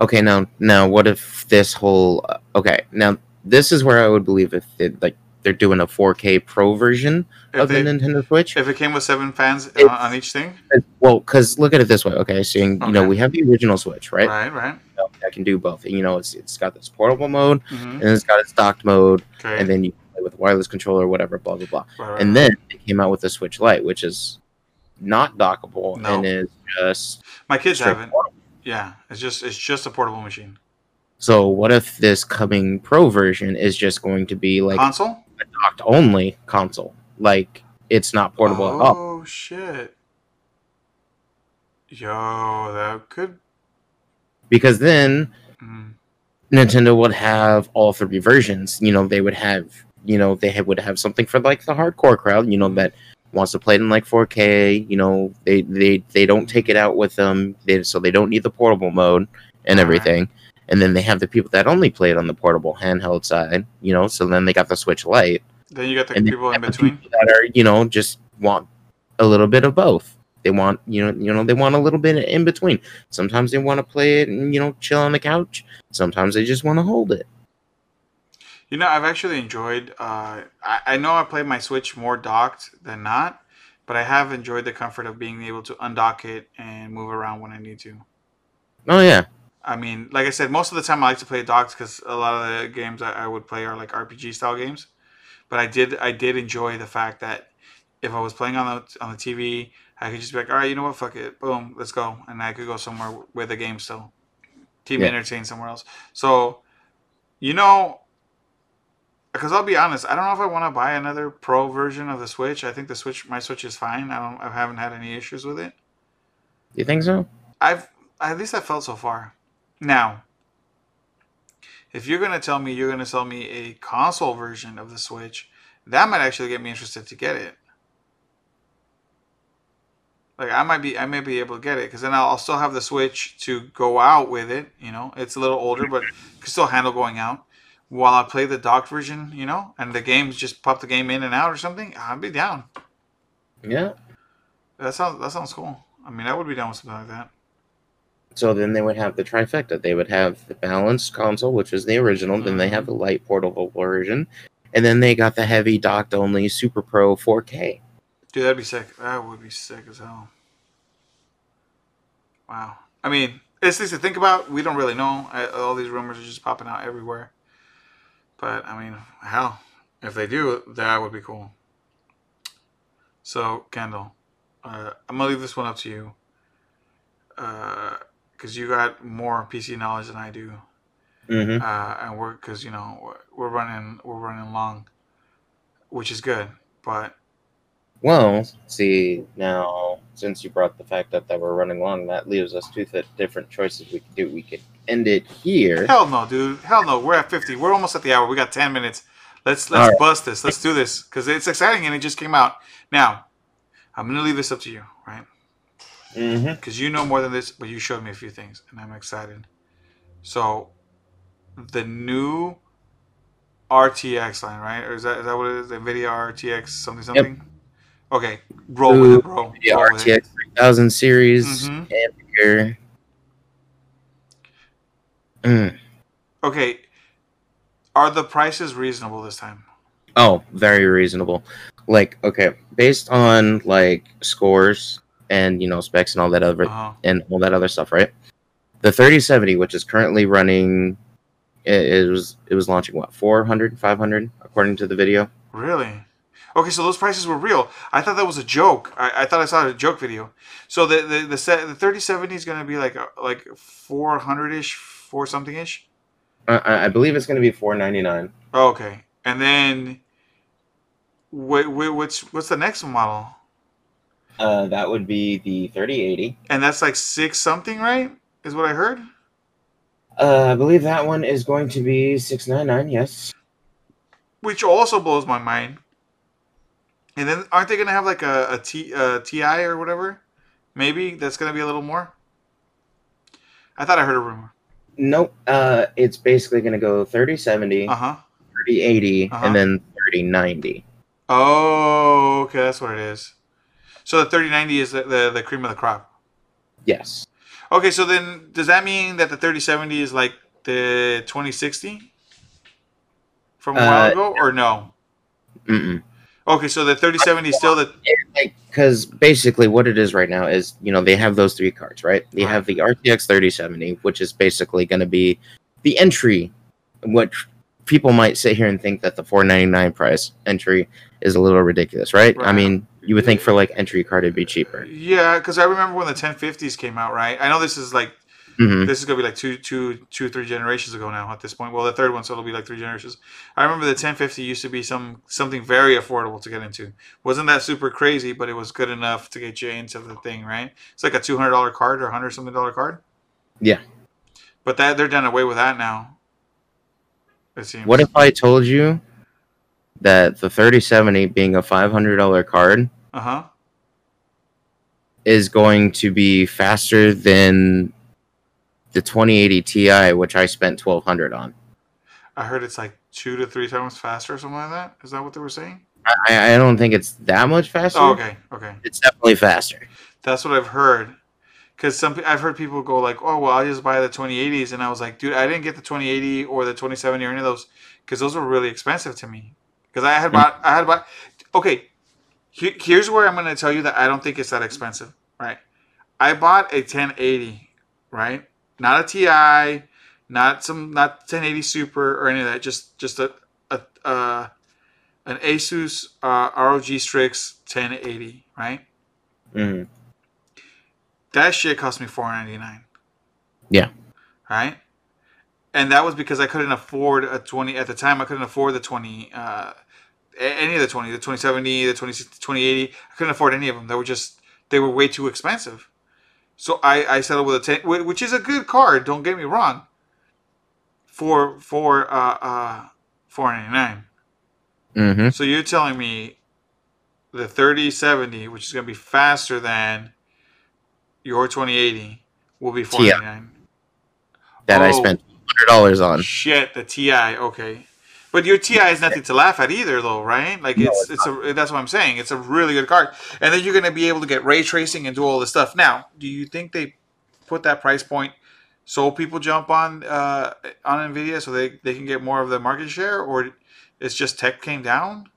B: Okay, now now what if this whole uh, okay now this is where I would believe if it, like they're doing a 4K Pro version
A: If,
B: of
A: they,
B: the Nintendo Switch.
A: if it came with seven fans on, on each thing,
B: well, because look at it this way. Okay, seeing so you know we have the original Switch, right?
A: right, right.
B: That can do both. You know, it's it's got this portable mode
A: hmm
B: and it's got its docked mode,
A: Okay,
B: and then you play with a wireless controller, whatever, blah blah blah.
A: right, right,
B: And then they came out with the Switch Lite, which is not dockable
A: No.
B: and is just
A: my kids haven't.
B: portable.
A: Yeah, it's just it's just a portable machine.
B: So what if this coming Pro version is just going to be like
A: Console
B: a docked only console? Like it's not portable at all.
A: Oh shit! Yo, that could.
B: Because then
A: Mm,
B: Nintendo would have all three versions. You know, they would have you know they would have something for like the hardcore crowd. You know that wants to play it in like 4K. You know they they they don't take it out with them. They, so they don't need the portable mode and
A: Alright.
B: everything. And then they have the people that only play it on the portable handheld side. You know, so then they got the Switch Lite.
A: then you got the
B: and
A: people in between.
B: people that are you know just want a little bit of both they want you know you know they want a little bit in between sometimes they want to play it and you know chill on the couch sometimes they just want to hold it
A: You know, I've actually enjoyed. Uh, I, I know I play my Switch more docked than not, but I have enjoyed the comfort of being able to undock it and move around when I need to.
B: oh yeah
A: I mean, like I said, most of the time I like to play docked because a lot of the games I, I would play are like RPG style games. But I did I did enjoy the fact that if I was playing on the on the TV, I could just be like, all right, you know what, fuck it, boom, let's go, and I could go somewhere with the game still, keep
B: Yeah.
A: entertained somewhere else. So, you know, because I'll be honest, I don't know if I want to buy another pro version of the Switch. I think the Switch, my Switch is fine. I don't, I haven't had any issues with it.
B: you think so
A: I've at least I felt so far. Now, if you're gonna tell me you're gonna sell me a console version of the Switch, that might actually get me interested to get it. Like I might be, I may be able to get it because then I'll, I'll still have the Switch to go out with it. You know, it's a little older, but can still handle going out. While I play the docked version, you know, and the games just pop the game in and out or something, I'd be down.
B: yeah
A: That sounds that sounds cool. I mean, I would be down with something like that.
B: so then they would have the trifecta they would have the balanced console which is the original then they have the light portable version and then they got the heavy docked only super pro 4k
A: Dude, that'd be sick. That would be sick as hell. Wow. I mean, it's things to think about. We don't really know. I, all these rumors are just popping out everywhere. But I mean, hell, if they do, that would be cool. So, Kendall, uh, I'm gonna leave this one up to you, because you got more PC knowledge than I do,
B: mm-hmm.
A: uh, and we're because you know we're- we're running we're running long, which is good. But
B: Well, see now, since you brought the fact up that we're running long, that leaves us two th- different choices we could do. We could end it here.
A: Hell no, dude. Hell no. We're at 50. We're almost at the hour. We got 10 minutes. Let's let's
B: right.
A: bust this. Let's do this because it's exciting and it just came out. Now, I'm gonna leave this up to you, right?
B: Mm-hmm.
A: Because you know more than this, but you showed me a few things, and I'm excited. So, the new RTX line, right? Or is that is that what it is? The Nvidia RTX something something. Yep. Okay, roll with it, bro.
B: The
A: Roll.
B: RTX 3000 series
A: Mhm.
B: Ampere. Mm.
A: Okay, are the prices reasonable this time?
B: Oh, very reasonable. Like, okay, based on like scores and you know specs and all that other
A: Uh-huh.
B: and all that other stuff, right? The 3070, which is currently running It, it was it was launching what 400, 500 according to the video.
A: Really? Okay, so those prices were real. I thought that was a joke. I, I thought I saw a joke video. So the the the, set, the thirty seventy is gonna be like a, like four hundred ish, four something ish.
B: I- I, believe it's going to be 499.
A: Oh, okay, and then wait, wait, what's what's the next model?
B: Uh, that would be the 3080.
A: And that's like six something, right? Is what I heard.
B: Uh, I believe that one is going to be 699. Yes.
A: Which also blows my mind. And then aren't they gonna have like a, a T a TI or whatever? Maybe that's gonna be a little more. I thought I heard a rumor.
B: Nope. Uh, it's basically going to go 3070,
A: Uh huh.
B: 3080,
A: Uh-huh.
B: and then 3090.
A: Oh, okay, that's what it is. So the thirty ninety is the, the the cream of the crop.
B: Yes.
A: Okay, so then does that mean that the thirty seventy is like the twenty sixty from a while
B: Uh,
A: ago, or no?
B: Mm-mm.
A: Okay, so the thirty seventy is still the
B: like because basically what it is right now is you know they have those three cards right they
A: Right.
B: have the rtx 3070 which is basically going to be the entry which people might sit here and think that the 499 price entry is a little ridiculous right, i mean you would think for like entry card it'd be cheaper
A: yeah. Because I remember when the ten fifties came out, right? I know this is like
B: hmm
A: this is gonna be like two, two, two, three generations ago now at this point. Well, the third one, so it'll be like three generations. I remember the 1050 used to be some something very affordable to get into. wasn't that super crazy, but it was good enough to get you into the thing, right? It's like a two hundred dollar card or hundred something dollar card.
B: Yeah.
A: But that they're done away with that now. It seems.
B: what if i told you that the 3070 being a $500 card
A: Uh huh.
B: is going to be faster than the 2080 ti which i spent 1200 on
A: I heard it's like two to three times faster or something like that. Is that what they were saying?
B: I, I don't think it's that much faster.
A: Oh, okay, okay.
B: It's definitely faster.
A: That's what I've heard. Because some I've heard people go like, "Oh, well, I'll just buy the 2080s," and I was like, "Dude, I didn't get the 2080 or the 2070 or any of those because those were really expensive to me." Because I had bought, I had bought. Okay, he- here's where I'm going to tell you that I don't think it's that expensive. Right? I bought a 1080, right? Not a Ti, not some, not 1080 Super or any of that. Just, just a, a, uh, an Asus uh, ROG Strix 1080, right?
B: Mhm.
A: That shit cost me four ninety nine.
B: Yeah.
A: Right. And that was because I couldn't afford a twenty at the time. I couldn't afford the twenty, uh, any of the twenty, the twenty seventy, the 20, 2080. I couldn't afford any of them. They were just they were way too expensive. So I I settled with a ten, which is a good card. Don't get me wrong. For for uh uh four ninety nine.
B: Mhm.
A: So you're telling me the 3070, which is going to be faster than your 2080, will be 499.
B: That I
A: Oh.
B: spent hundred dollars on.
A: Shit, the TI. Okay, but your TI is nothing to laugh at either, though, right? Like
B: No,
A: it's
B: it's
A: it's a that's what I'm saying. It's a really good card, and then you're going to be able to get ray tracing and do all this stuff. Now, do you think they put that price point so people jump on uh, on Nvidia so they they can get more of the market share, or it's just tech came down?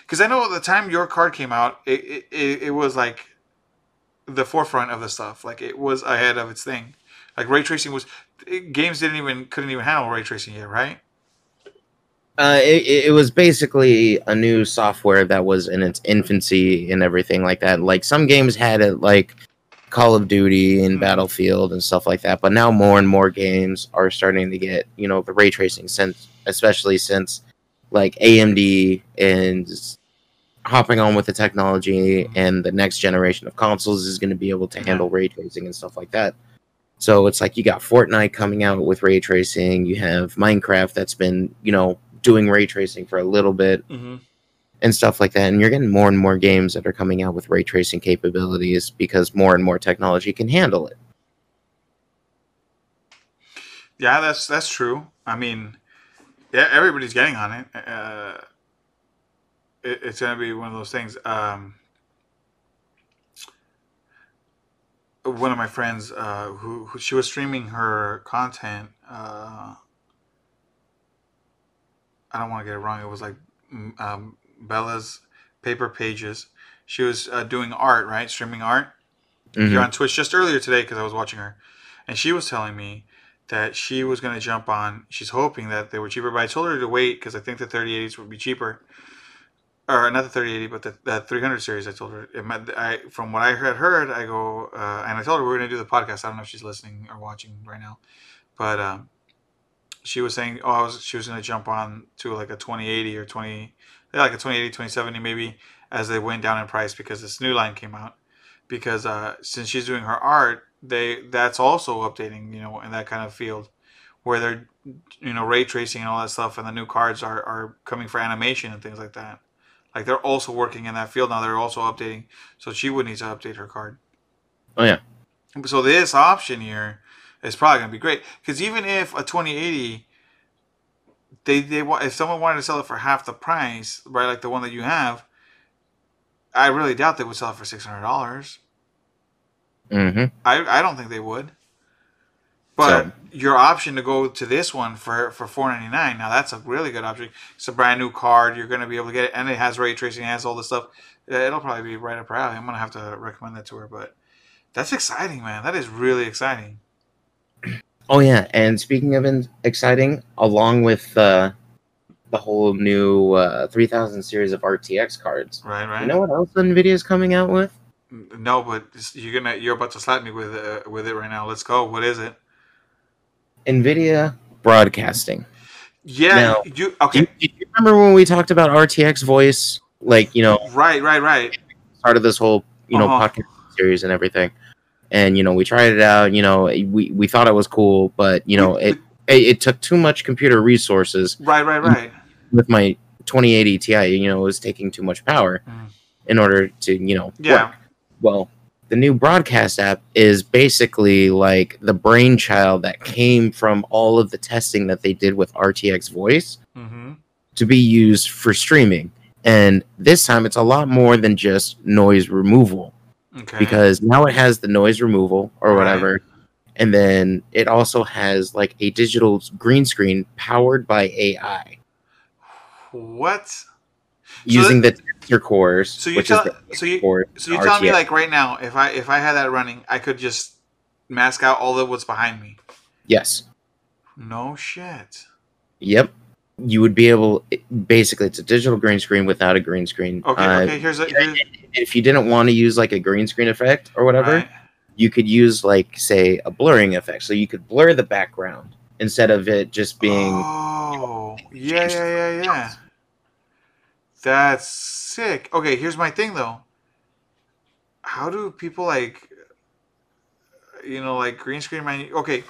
A: Because I know at the time your card came out, it, it, it, it was like the forefront of the stuff. Like it was ahead of its thing. Like ray tracing was games didn't even couldn't even handle ray tracing yet, right?
B: Uh, it, it was basically a new software that was in its infancy and everything like that. Like some games had it, like Call of Duty and
A: Hmm.
B: Battlefield and stuff like that. But now more and more games are starting to get you know the ray tracing, since especially since like AMD is hopping on with the technology and the next generation of consoles is going to be able to handle ray tracing and stuff like that. So it's like you got Fortnite coming out with ray tracing, you have Minecraft that's been, you know, doing ray tracing for a little bit
A: Mm-hmm.
B: and stuff like that. And you're getting more and more games that are coming out with ray tracing capabilities because more and more technology can handle it.
A: Yeah, that's that's true. I mean, yeah, everybody's getting on it. Uh, it it's gonna be one of those things. Um, one of my friends, uh, who, who she was streaming her content. Uh, I don't want to get it wrong. It was like mm, um, Bella's paper pages. She was uh, doing art, right? Streaming art
B: Mhm.
A: here on Twitch just earlier today because I was watching her, and she was telling me that she was going to jump on. She's hoping that they were cheaper, but I told her to wait because I think the 3080s would be cheaper. Or not the 3080, but the, the 300 series. I told her. It meant, I from what I had heard, I go uh, and I told her we are going to do the podcast. I don't know if she's listening or watching right now, but um, she was saying, oh, I was she was going to jump on to like a 2080 or 20, like a 2080, 2070 maybe as they went down in price because this new line came out. Because uh, since she's doing her art, they that's also updating, you know, in that kind of field where they're you know ray tracing and all that stuff and the new cards are, are coming for animation and things like that like they're also working in that field now they're also updating so she would need to update her card
B: Oh yeah.
A: so this option here is probably going to be great because even if a 2080 they they want if someone wanted to sell it for half the price right like the one that you have i really doubt they would sell it for $600
B: Mm-hmm.
A: I, I don't think they would. But
B: So-
A: your option to go to this one for for four ninety nine now that's a really good option. It's a brand new card. You're going to be able to get it, and it has ray tracing, it has all this stuff. Uh, It'll probably be right up her alley. I'm going to have to recommend that to her, but that's exciting, man. That is really exciting.
B: Oh yeah, and speaking of in- exciting, along with uh, the whole new uh, 3000 series of RTX cards,
A: Right, right.
B: you know what else Nvidia is coming out with?
A: No, but you're gonna you're about to slap me with uh, with it right now. Let's go. What is it?
B: Nvidia broadcasting.
A: Yeah,
B: Now-
A: you
B: Do
A: okay?
B: you, do you remember when we talked about RTX voice? Like you know,
A: Right, right, right.
B: part of this whole you know
A: Uh-huh.
B: podcast series and everything. And you know, we tried it out. You know, we we thought it was cool, but you know, it it, it took too much computer resources
A: Right, right, right.
B: with my 2080 Ti. You know, it was taking too much power
A: Mhm.
B: in order to you know
A: Yeah.
B: work. Well, the new broadcast app is basically like the brainchild that came from all of the testing that they did with RTX voice
A: Mm-hmm.
B: to be used for streaming. And this time it's a lot more than just noise removal
A: Okay.
B: because now it has the noise removal or
A: Right.
B: whatever. And then it also has like a digital green screen powered by AI
A: what?
B: using the tensor cores,
A: So you tell so you so you tell me like right now if I if I had that running I could just mask out all of what's behind me.
B: yes.
A: No shit.
B: Yep. You would be able. basically, it's a digital green screen without a green screen.
A: Okay,
B: Uh,
A: okay. Here's a here's,
B: If you didn't want to use like a green screen effect or whatever,
A: right.
B: you could use like say a blurring effect. So you could blur the background instead of it just being.
A: Oh, yeah, yeah, yeah, yeah. That's sick. Okay, here's my thing though. How do people like, you know, like green screen menu? Okay,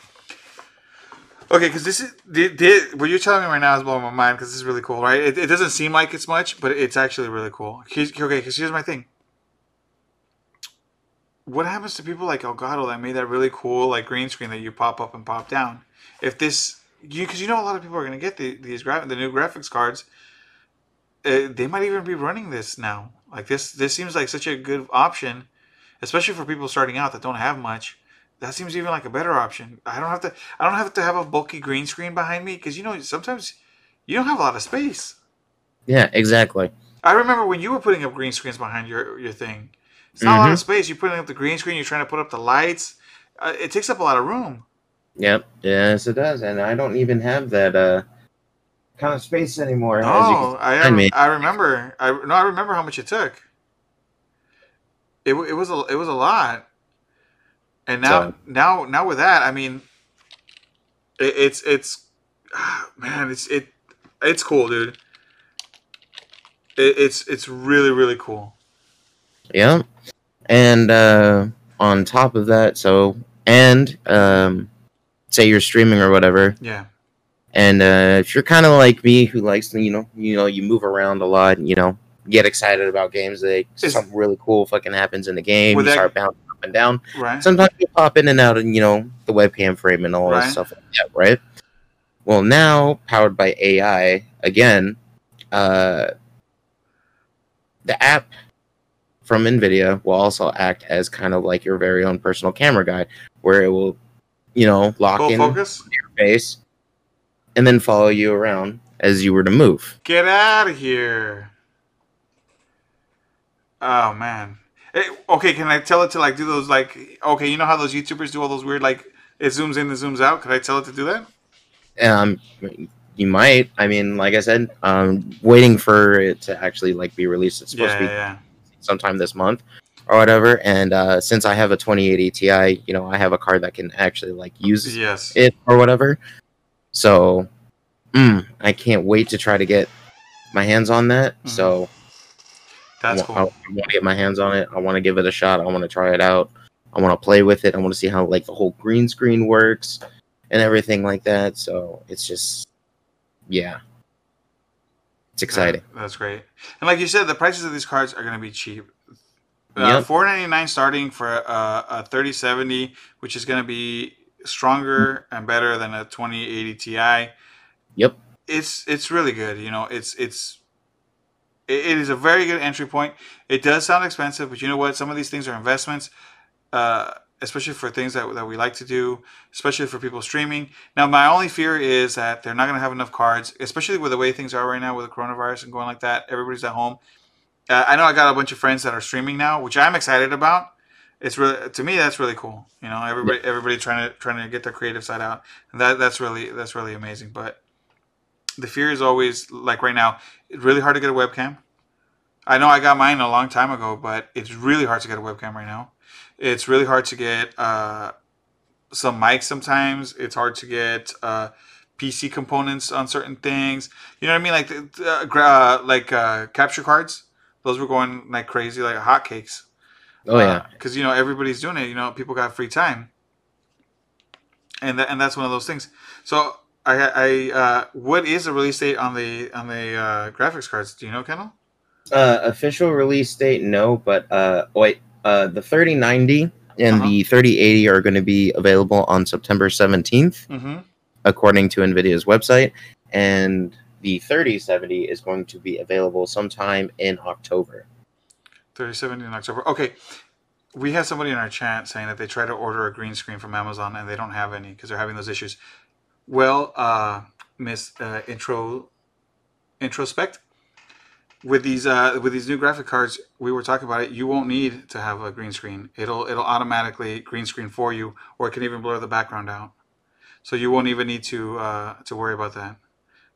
A: okay, because this is did what you're telling me right now is blowing my mind because this is really cool, right? It, it doesn't seem like it's much, but it's actually really cool. Here's, okay, because here's my thing. What happens to people like Elgato that made that really cool like green screen that you pop up and pop down? If this you because you know a lot of people are going to get the, these gra- the new graphics cards uh, they might even be running this now like this this seems like such a good option especially for people starting out that don't have much that seems even like a better option i don't have to i don't have to have a bulky green screen behind me because you know sometimes you don't have a lot of space
B: Yeah, exactly.
A: i remember when you were putting up green screens behind your your thing it's not a lot of space you're putting up the green screen you're trying to put up the lights uh, it takes up a lot of room
B: Yep. Yes, it does. And I don't even have that uh kind of space anymore. as you can
A: Oh, I
B: behind me.
A: I remember. I no, I remember how much it took. It, it was a it was a lot, and now
B: So-
A: now now with that, I mean, it, it's it's man, it's it it's cool, dude. It, it's it's really really cool.
B: Yeah. And uh on top of that, so and um say you're streaming or whatever,
A: Yeah,
B: and uh if you're kind of like me who likes to, you know, you know, you move around a lot, you know, get excited about games, they
A: Is-
B: something really cool fucking happens in the game, you
A: that-
B: start bouncing up and down.
A: right.
B: Sometimes you pop in and out and you know, the webcam frame and all
A: Right.
B: that stuff like that, right? Well now, powered by AI, again, uh the app from NVIDIA will also act as kind of like your very own personal camera guy, where it will, you know, lock
A: Full
B: in
A: focus.
B: your face and then follow you around as you were to move.
A: Get out of here. Oh man. Eh, okay, can I tell it to like do those like okay, you know how those YouTubers do all those weird like it zooms in and zooms out. Could I tell it to do that?
B: Um, you might. I mean, like I said, um, waiting for it to actually like be released. It's supposed
A: Yeah,
B: to be
A: yeah.
B: sometime this month or whatever. And uh, since I have a 2080 Ti, you know, I have a card that can actually like use
A: Yes.
B: it or whatever. So, mm, I can't wait to try to get my hands on that.
A: Mhm.
B: So
A: That's
B: I,
A: cool.
B: wa- I want to get my hands on it. I want to give it a shot. I want to try it out. I want to play with it. I want to see how like the whole green screen works and everything like that. So it's just, yeah, it's exciting.
A: That's great. And like you said, the prices of these cards are going to be cheap. Uh,
B: Yep.
A: Four ninety nine starting for uh, a thirty seventy, which is going to be stronger and better than a twenty eighty Ti.
B: Yep.
A: It's it's really good. You know, it's it's it, it is a very good entry point. It does sound expensive, but you know what? Some of these things are investments. Uh, especially for things that, that we like to do, especially for people streaming. Now, my only fear is that they're not going to have enough cards, especially with the way things are right now with the coronavirus and going like that. Everybody's at home. Uh, I know I got a bunch of friends that are streaming now, which I'm excited about. It's really to me that's really cool. You know, everybody everybody trying to trying to get their creative side out, and that that's really that's really amazing. But the fear is always like right now, it's really hard to get a webcam. I know I got mine a long time ago, but it's really hard to get a webcam right now. It's really hard to get uh, some mics sometimes. It's hard to get uh, PC components on certain things. You know what I mean? Like uh, gra- uh, like uh, capture cards. Those were going like crazy, like hotcakes.
B: Oh yeah,
A: because you know everybody's doing it. You know, people got free time, and that, and that's one of those things. So I I uh, what is the release date on the on the uh, graphics cards? Do you know, Kendall?
B: uh, official release date no, but uh, wait, uh, the 3090 and
A: Uh-huh.
B: the 3080 are going to be available on September 17th,
A: Mm-hmm.
B: according to Nvidia's website, and the 3070 is going to be available sometime in October.
A: 3070 in October. Okay. We have somebody in our chat saying that they tried to order a green screen from Amazon and they don't have any because they're having those issues. Well, uh, Miss uh, Intro Introspect, with these uh, with these new graphic cards, we were talking about it. You won't need to have a green screen. It'll it'll automatically green screen for you, or it can even blur the background out. So you won't even need to uh, to worry about that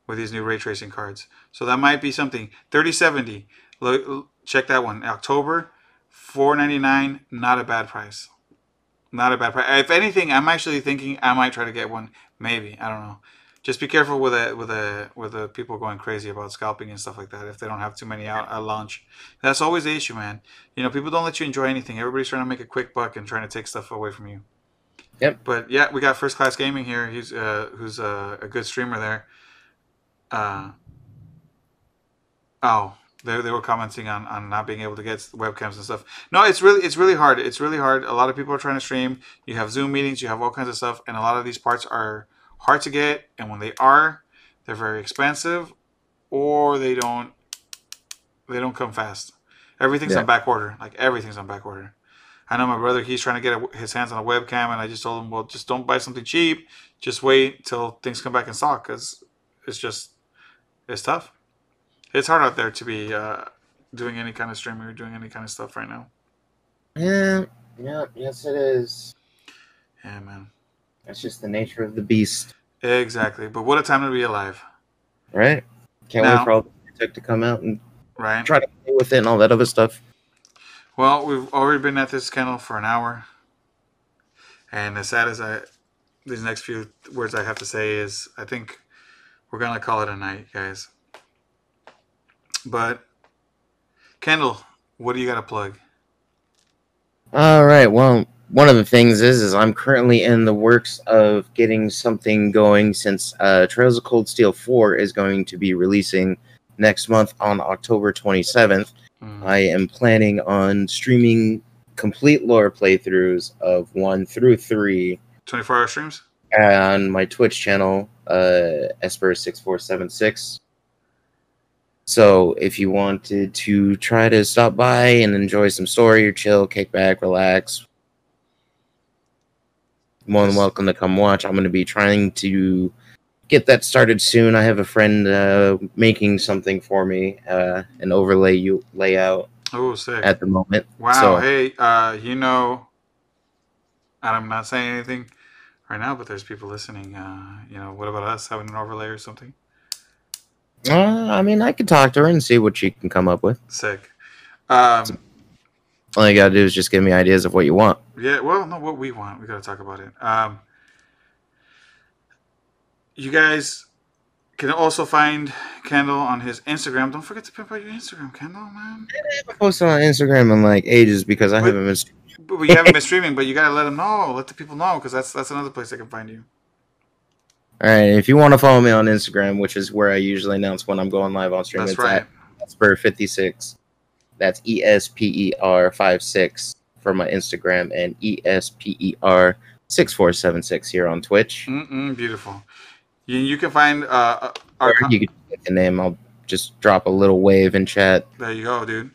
A: with these new ray tracing cards. So that might be something. 3070. Look, check that one. October, 499. Not a bad price. Not a bad price. If anything, I'm actually thinking I might try to get one. Maybe I don't know. Just be careful with it with a with the people going crazy about scalping and stuff like that. If they don't have too many out at launch, that's always the issue, man. You know, people don't let you enjoy anything. Everybody's trying to make a quick buck and trying to take stuff away from you.
B: Yep.
A: But yeah, we got first class gaming here. He's uh, who's uh, a good streamer there. Uh, oh, they, they were commenting on, on not being able to get webcams and stuff. No, it's really it's really hard. It's really hard. A lot of people are trying to stream. You have Zoom meetings. You have all kinds of stuff, and a lot of these parts are hard to get. And when they are, they're very expensive, or they don't they don't come fast. Everything's
B: Yeah.
A: on back order. Like everything's on back order. I know my brother. He's trying to get a, his hands on a webcam, and I just told him, well, just don't buy something cheap. Just wait till things come back in stock, because it's just it's tough. It's hard out there to be uh, doing any kind of streaming or doing any kind of stuff right now.
B: Yeah, yeah, yes, it is.
A: Yeah, man.
B: That's just the nature of the beast,
A: Exactly. But what a time to be alive,
B: right? Can't
A: Now-
B: wait for all the tech to come out and
A: right?
B: try to play with it and all that other stuff.
A: Well, we've already been at this Kendall for an hour, and as sad as I, these next few words I have to say is, I think we're gonna call it a night, guys. But, Kendall, what do you got to plug?
B: All right. Well, one of the things is, is I'm currently in the works of getting something going since uh, Trails of Cold Steel 4 is going to be releasing next month on October 27th.
A: Mm,
B: I am planning on streaming complete lore playthroughs of one through three
A: 24 hour streams.
B: on my Twitch channel, uh, Esper6476. So if you wanted to try to stop by and enjoy some story or chill, kick back, relax, more than welcome to come watch. I'm going to be trying to get that started soon. I have a friend uh, making something for me, uh, an overlay you layout
A: Oh, sick.
B: at the moment.
A: Wow.
B: So-
A: Hey, uh, you know, and I'm not saying anything. right now, but there's people listening. Uh, you know, what about us having an overlay or something?
B: Uh, I mean, I could talk to her and see what she can come up with.
A: Sick. Um,
B: All you gotta do is just give me ideas of what you want.
A: yeah. Well, no, what we want, we got to talk about it. Um, you guys can also find Kendall on his Instagram. Don't forget to pimp out your Instagram, Kendall, man.
B: I haven't posted on Instagram in like ages because I
A: But-
B: haven't been.
A: But we haven't been streaming, but you gotta let them know, let the people know, because that's that's another place they can find you.
B: All right, if you want to follow me on Instagram, which is where I usually announce when I'm going live on stream,
A: That's
B: it's
A: right.
B: at Esper56. That's E S P E R 56 for my Instagram and E S P E R 6476 here on Twitch.
A: Mm-mm, beautiful. You, you can find uh, our.
B: Or you can get the name. I'll just drop a little wave in chat.
A: There you go, dude.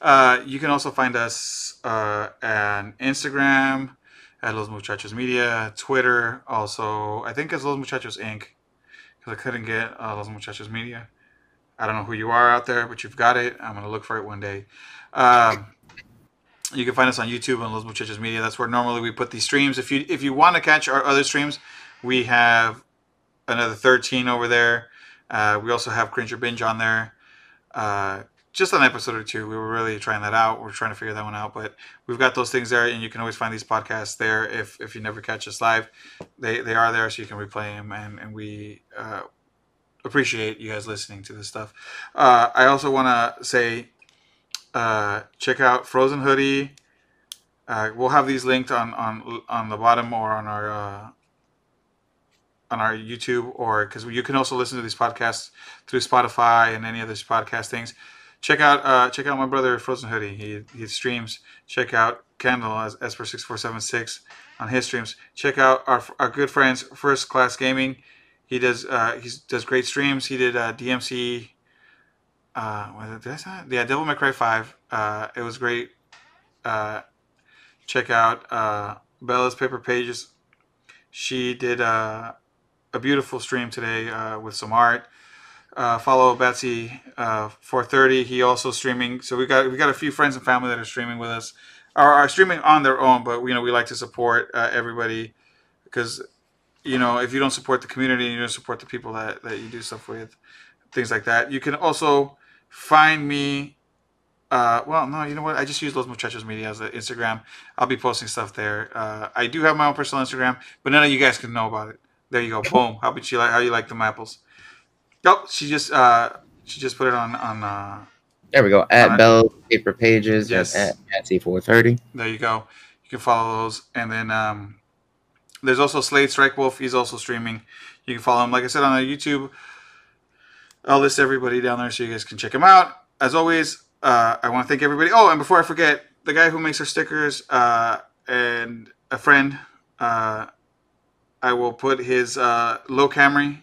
A: Uh, you can also find us uh, on Instagram at Los Muchachos Media, Twitter, also I think it's Los Muchachos Inc. Because I couldn't get uh, Los Muchachos Media. I don't know who you are out there, but you've got it. I'm gonna look for it one day. Um, you can find us on YouTube on Los Muchachos Media. That's where normally we put these streams. If you if you want to catch our other streams, we have another 13 over there. Uh, we also have Cringer Binge on there. Uh, just an episode or two. We were really trying that out. We're trying to figure that one out, but we've got those things there, and you can always find these podcasts there. If if you never catch us live, they they are there, so you can replay them, and and we uh, appreciate you guys listening to this stuff. Uh, I also want to say, uh, check out Frozen Hoodie. Uh, we'll have these linked on on on the bottom or on our. Uh, on our YouTube, or because you can also listen to these podcasts through Spotify and any other podcast things check out uh, check out my brother Frozen Hoodie. He he streams. Check out Kendall as Esper six four seven six on his streams. Check out our our good friends First Class Gaming. He does uh, he does great streams. He did uh, DMC. Uh, what did I say? Yeah, Devil May Cry five. Uh, it was great. Uh, check out uh, Bella's Paper Pages. She did uh, a beautiful stream today uh, with some art uh, follow Betsy uh, 430. He also streaming. So we got we got a few friends and family that are streaming with us. Are, are streaming on their own, but you know we like to support uh, everybody because you know if you don't support the community, you don't support the people that that you do stuff with, things like that. You can also find me. Uh, well, no, you know what? I just use Los Muchachos Media as an Instagram. I'll be posting stuff there. Uh, I do have my own personal Instagram, but none of you guys can know about it. There you go. Boom. How about you like how you like them apples? Oh, she just uh she just put it on on uh
B: There we go. At Bell Paper Pages.
A: Yes.
B: At, at C430.
A: there you go. You can follow those. And then um there's also Slade Strike Wolf, he's also streaming. You can follow him, like I said, on our YouTube. I'll list everybody down there so you guys can check him out. As always, uh, I want to thank everybody. Oh, and before I forget, the guy who makes our stickers uh, and a friend, uh, I will put his uh, low Camry.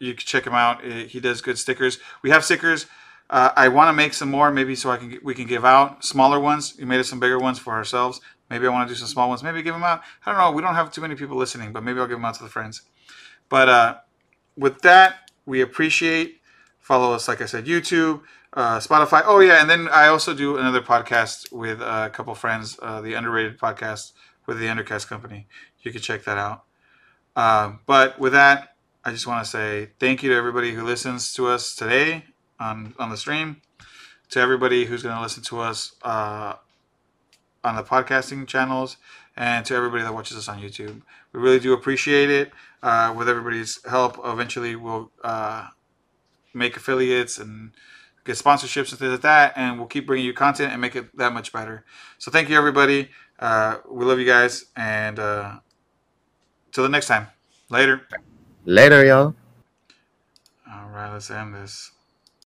A: You can check him out. Uh, He does good stickers. We have stickers. Uh, I want to make some more, maybe so I can we can give out smaller ones. We made us some bigger ones for ourselves. Maybe I want to do some small ones. Maybe give them out. I don't know. We don't have too many people listening, but maybe I'll give them out to the friends. But uh, with that, we appreciate. Follow us, like I said, YouTube, uh, Spotify. Oh yeah, and then I also do another podcast with a couple friends, uh, the Underrated podcast with the Undercast Company. You can check that out. Um, but with that, I just want to say thank you to everybody who listens to us today on on the stream. To everybody who's going to listen to us uh, on the podcasting channels, and to everybody that watches us on YouTube. We really do appreciate it. Uh, with everybody's help, eventually we'll uh, make affiliates and get sponsorships and things like that, and we'll keep bringing you content and make it that much better. So thank you, everybody. Uh, we love you guys, and uh, till the next time. Later.
B: Later, y'all.
A: All right, let's end this.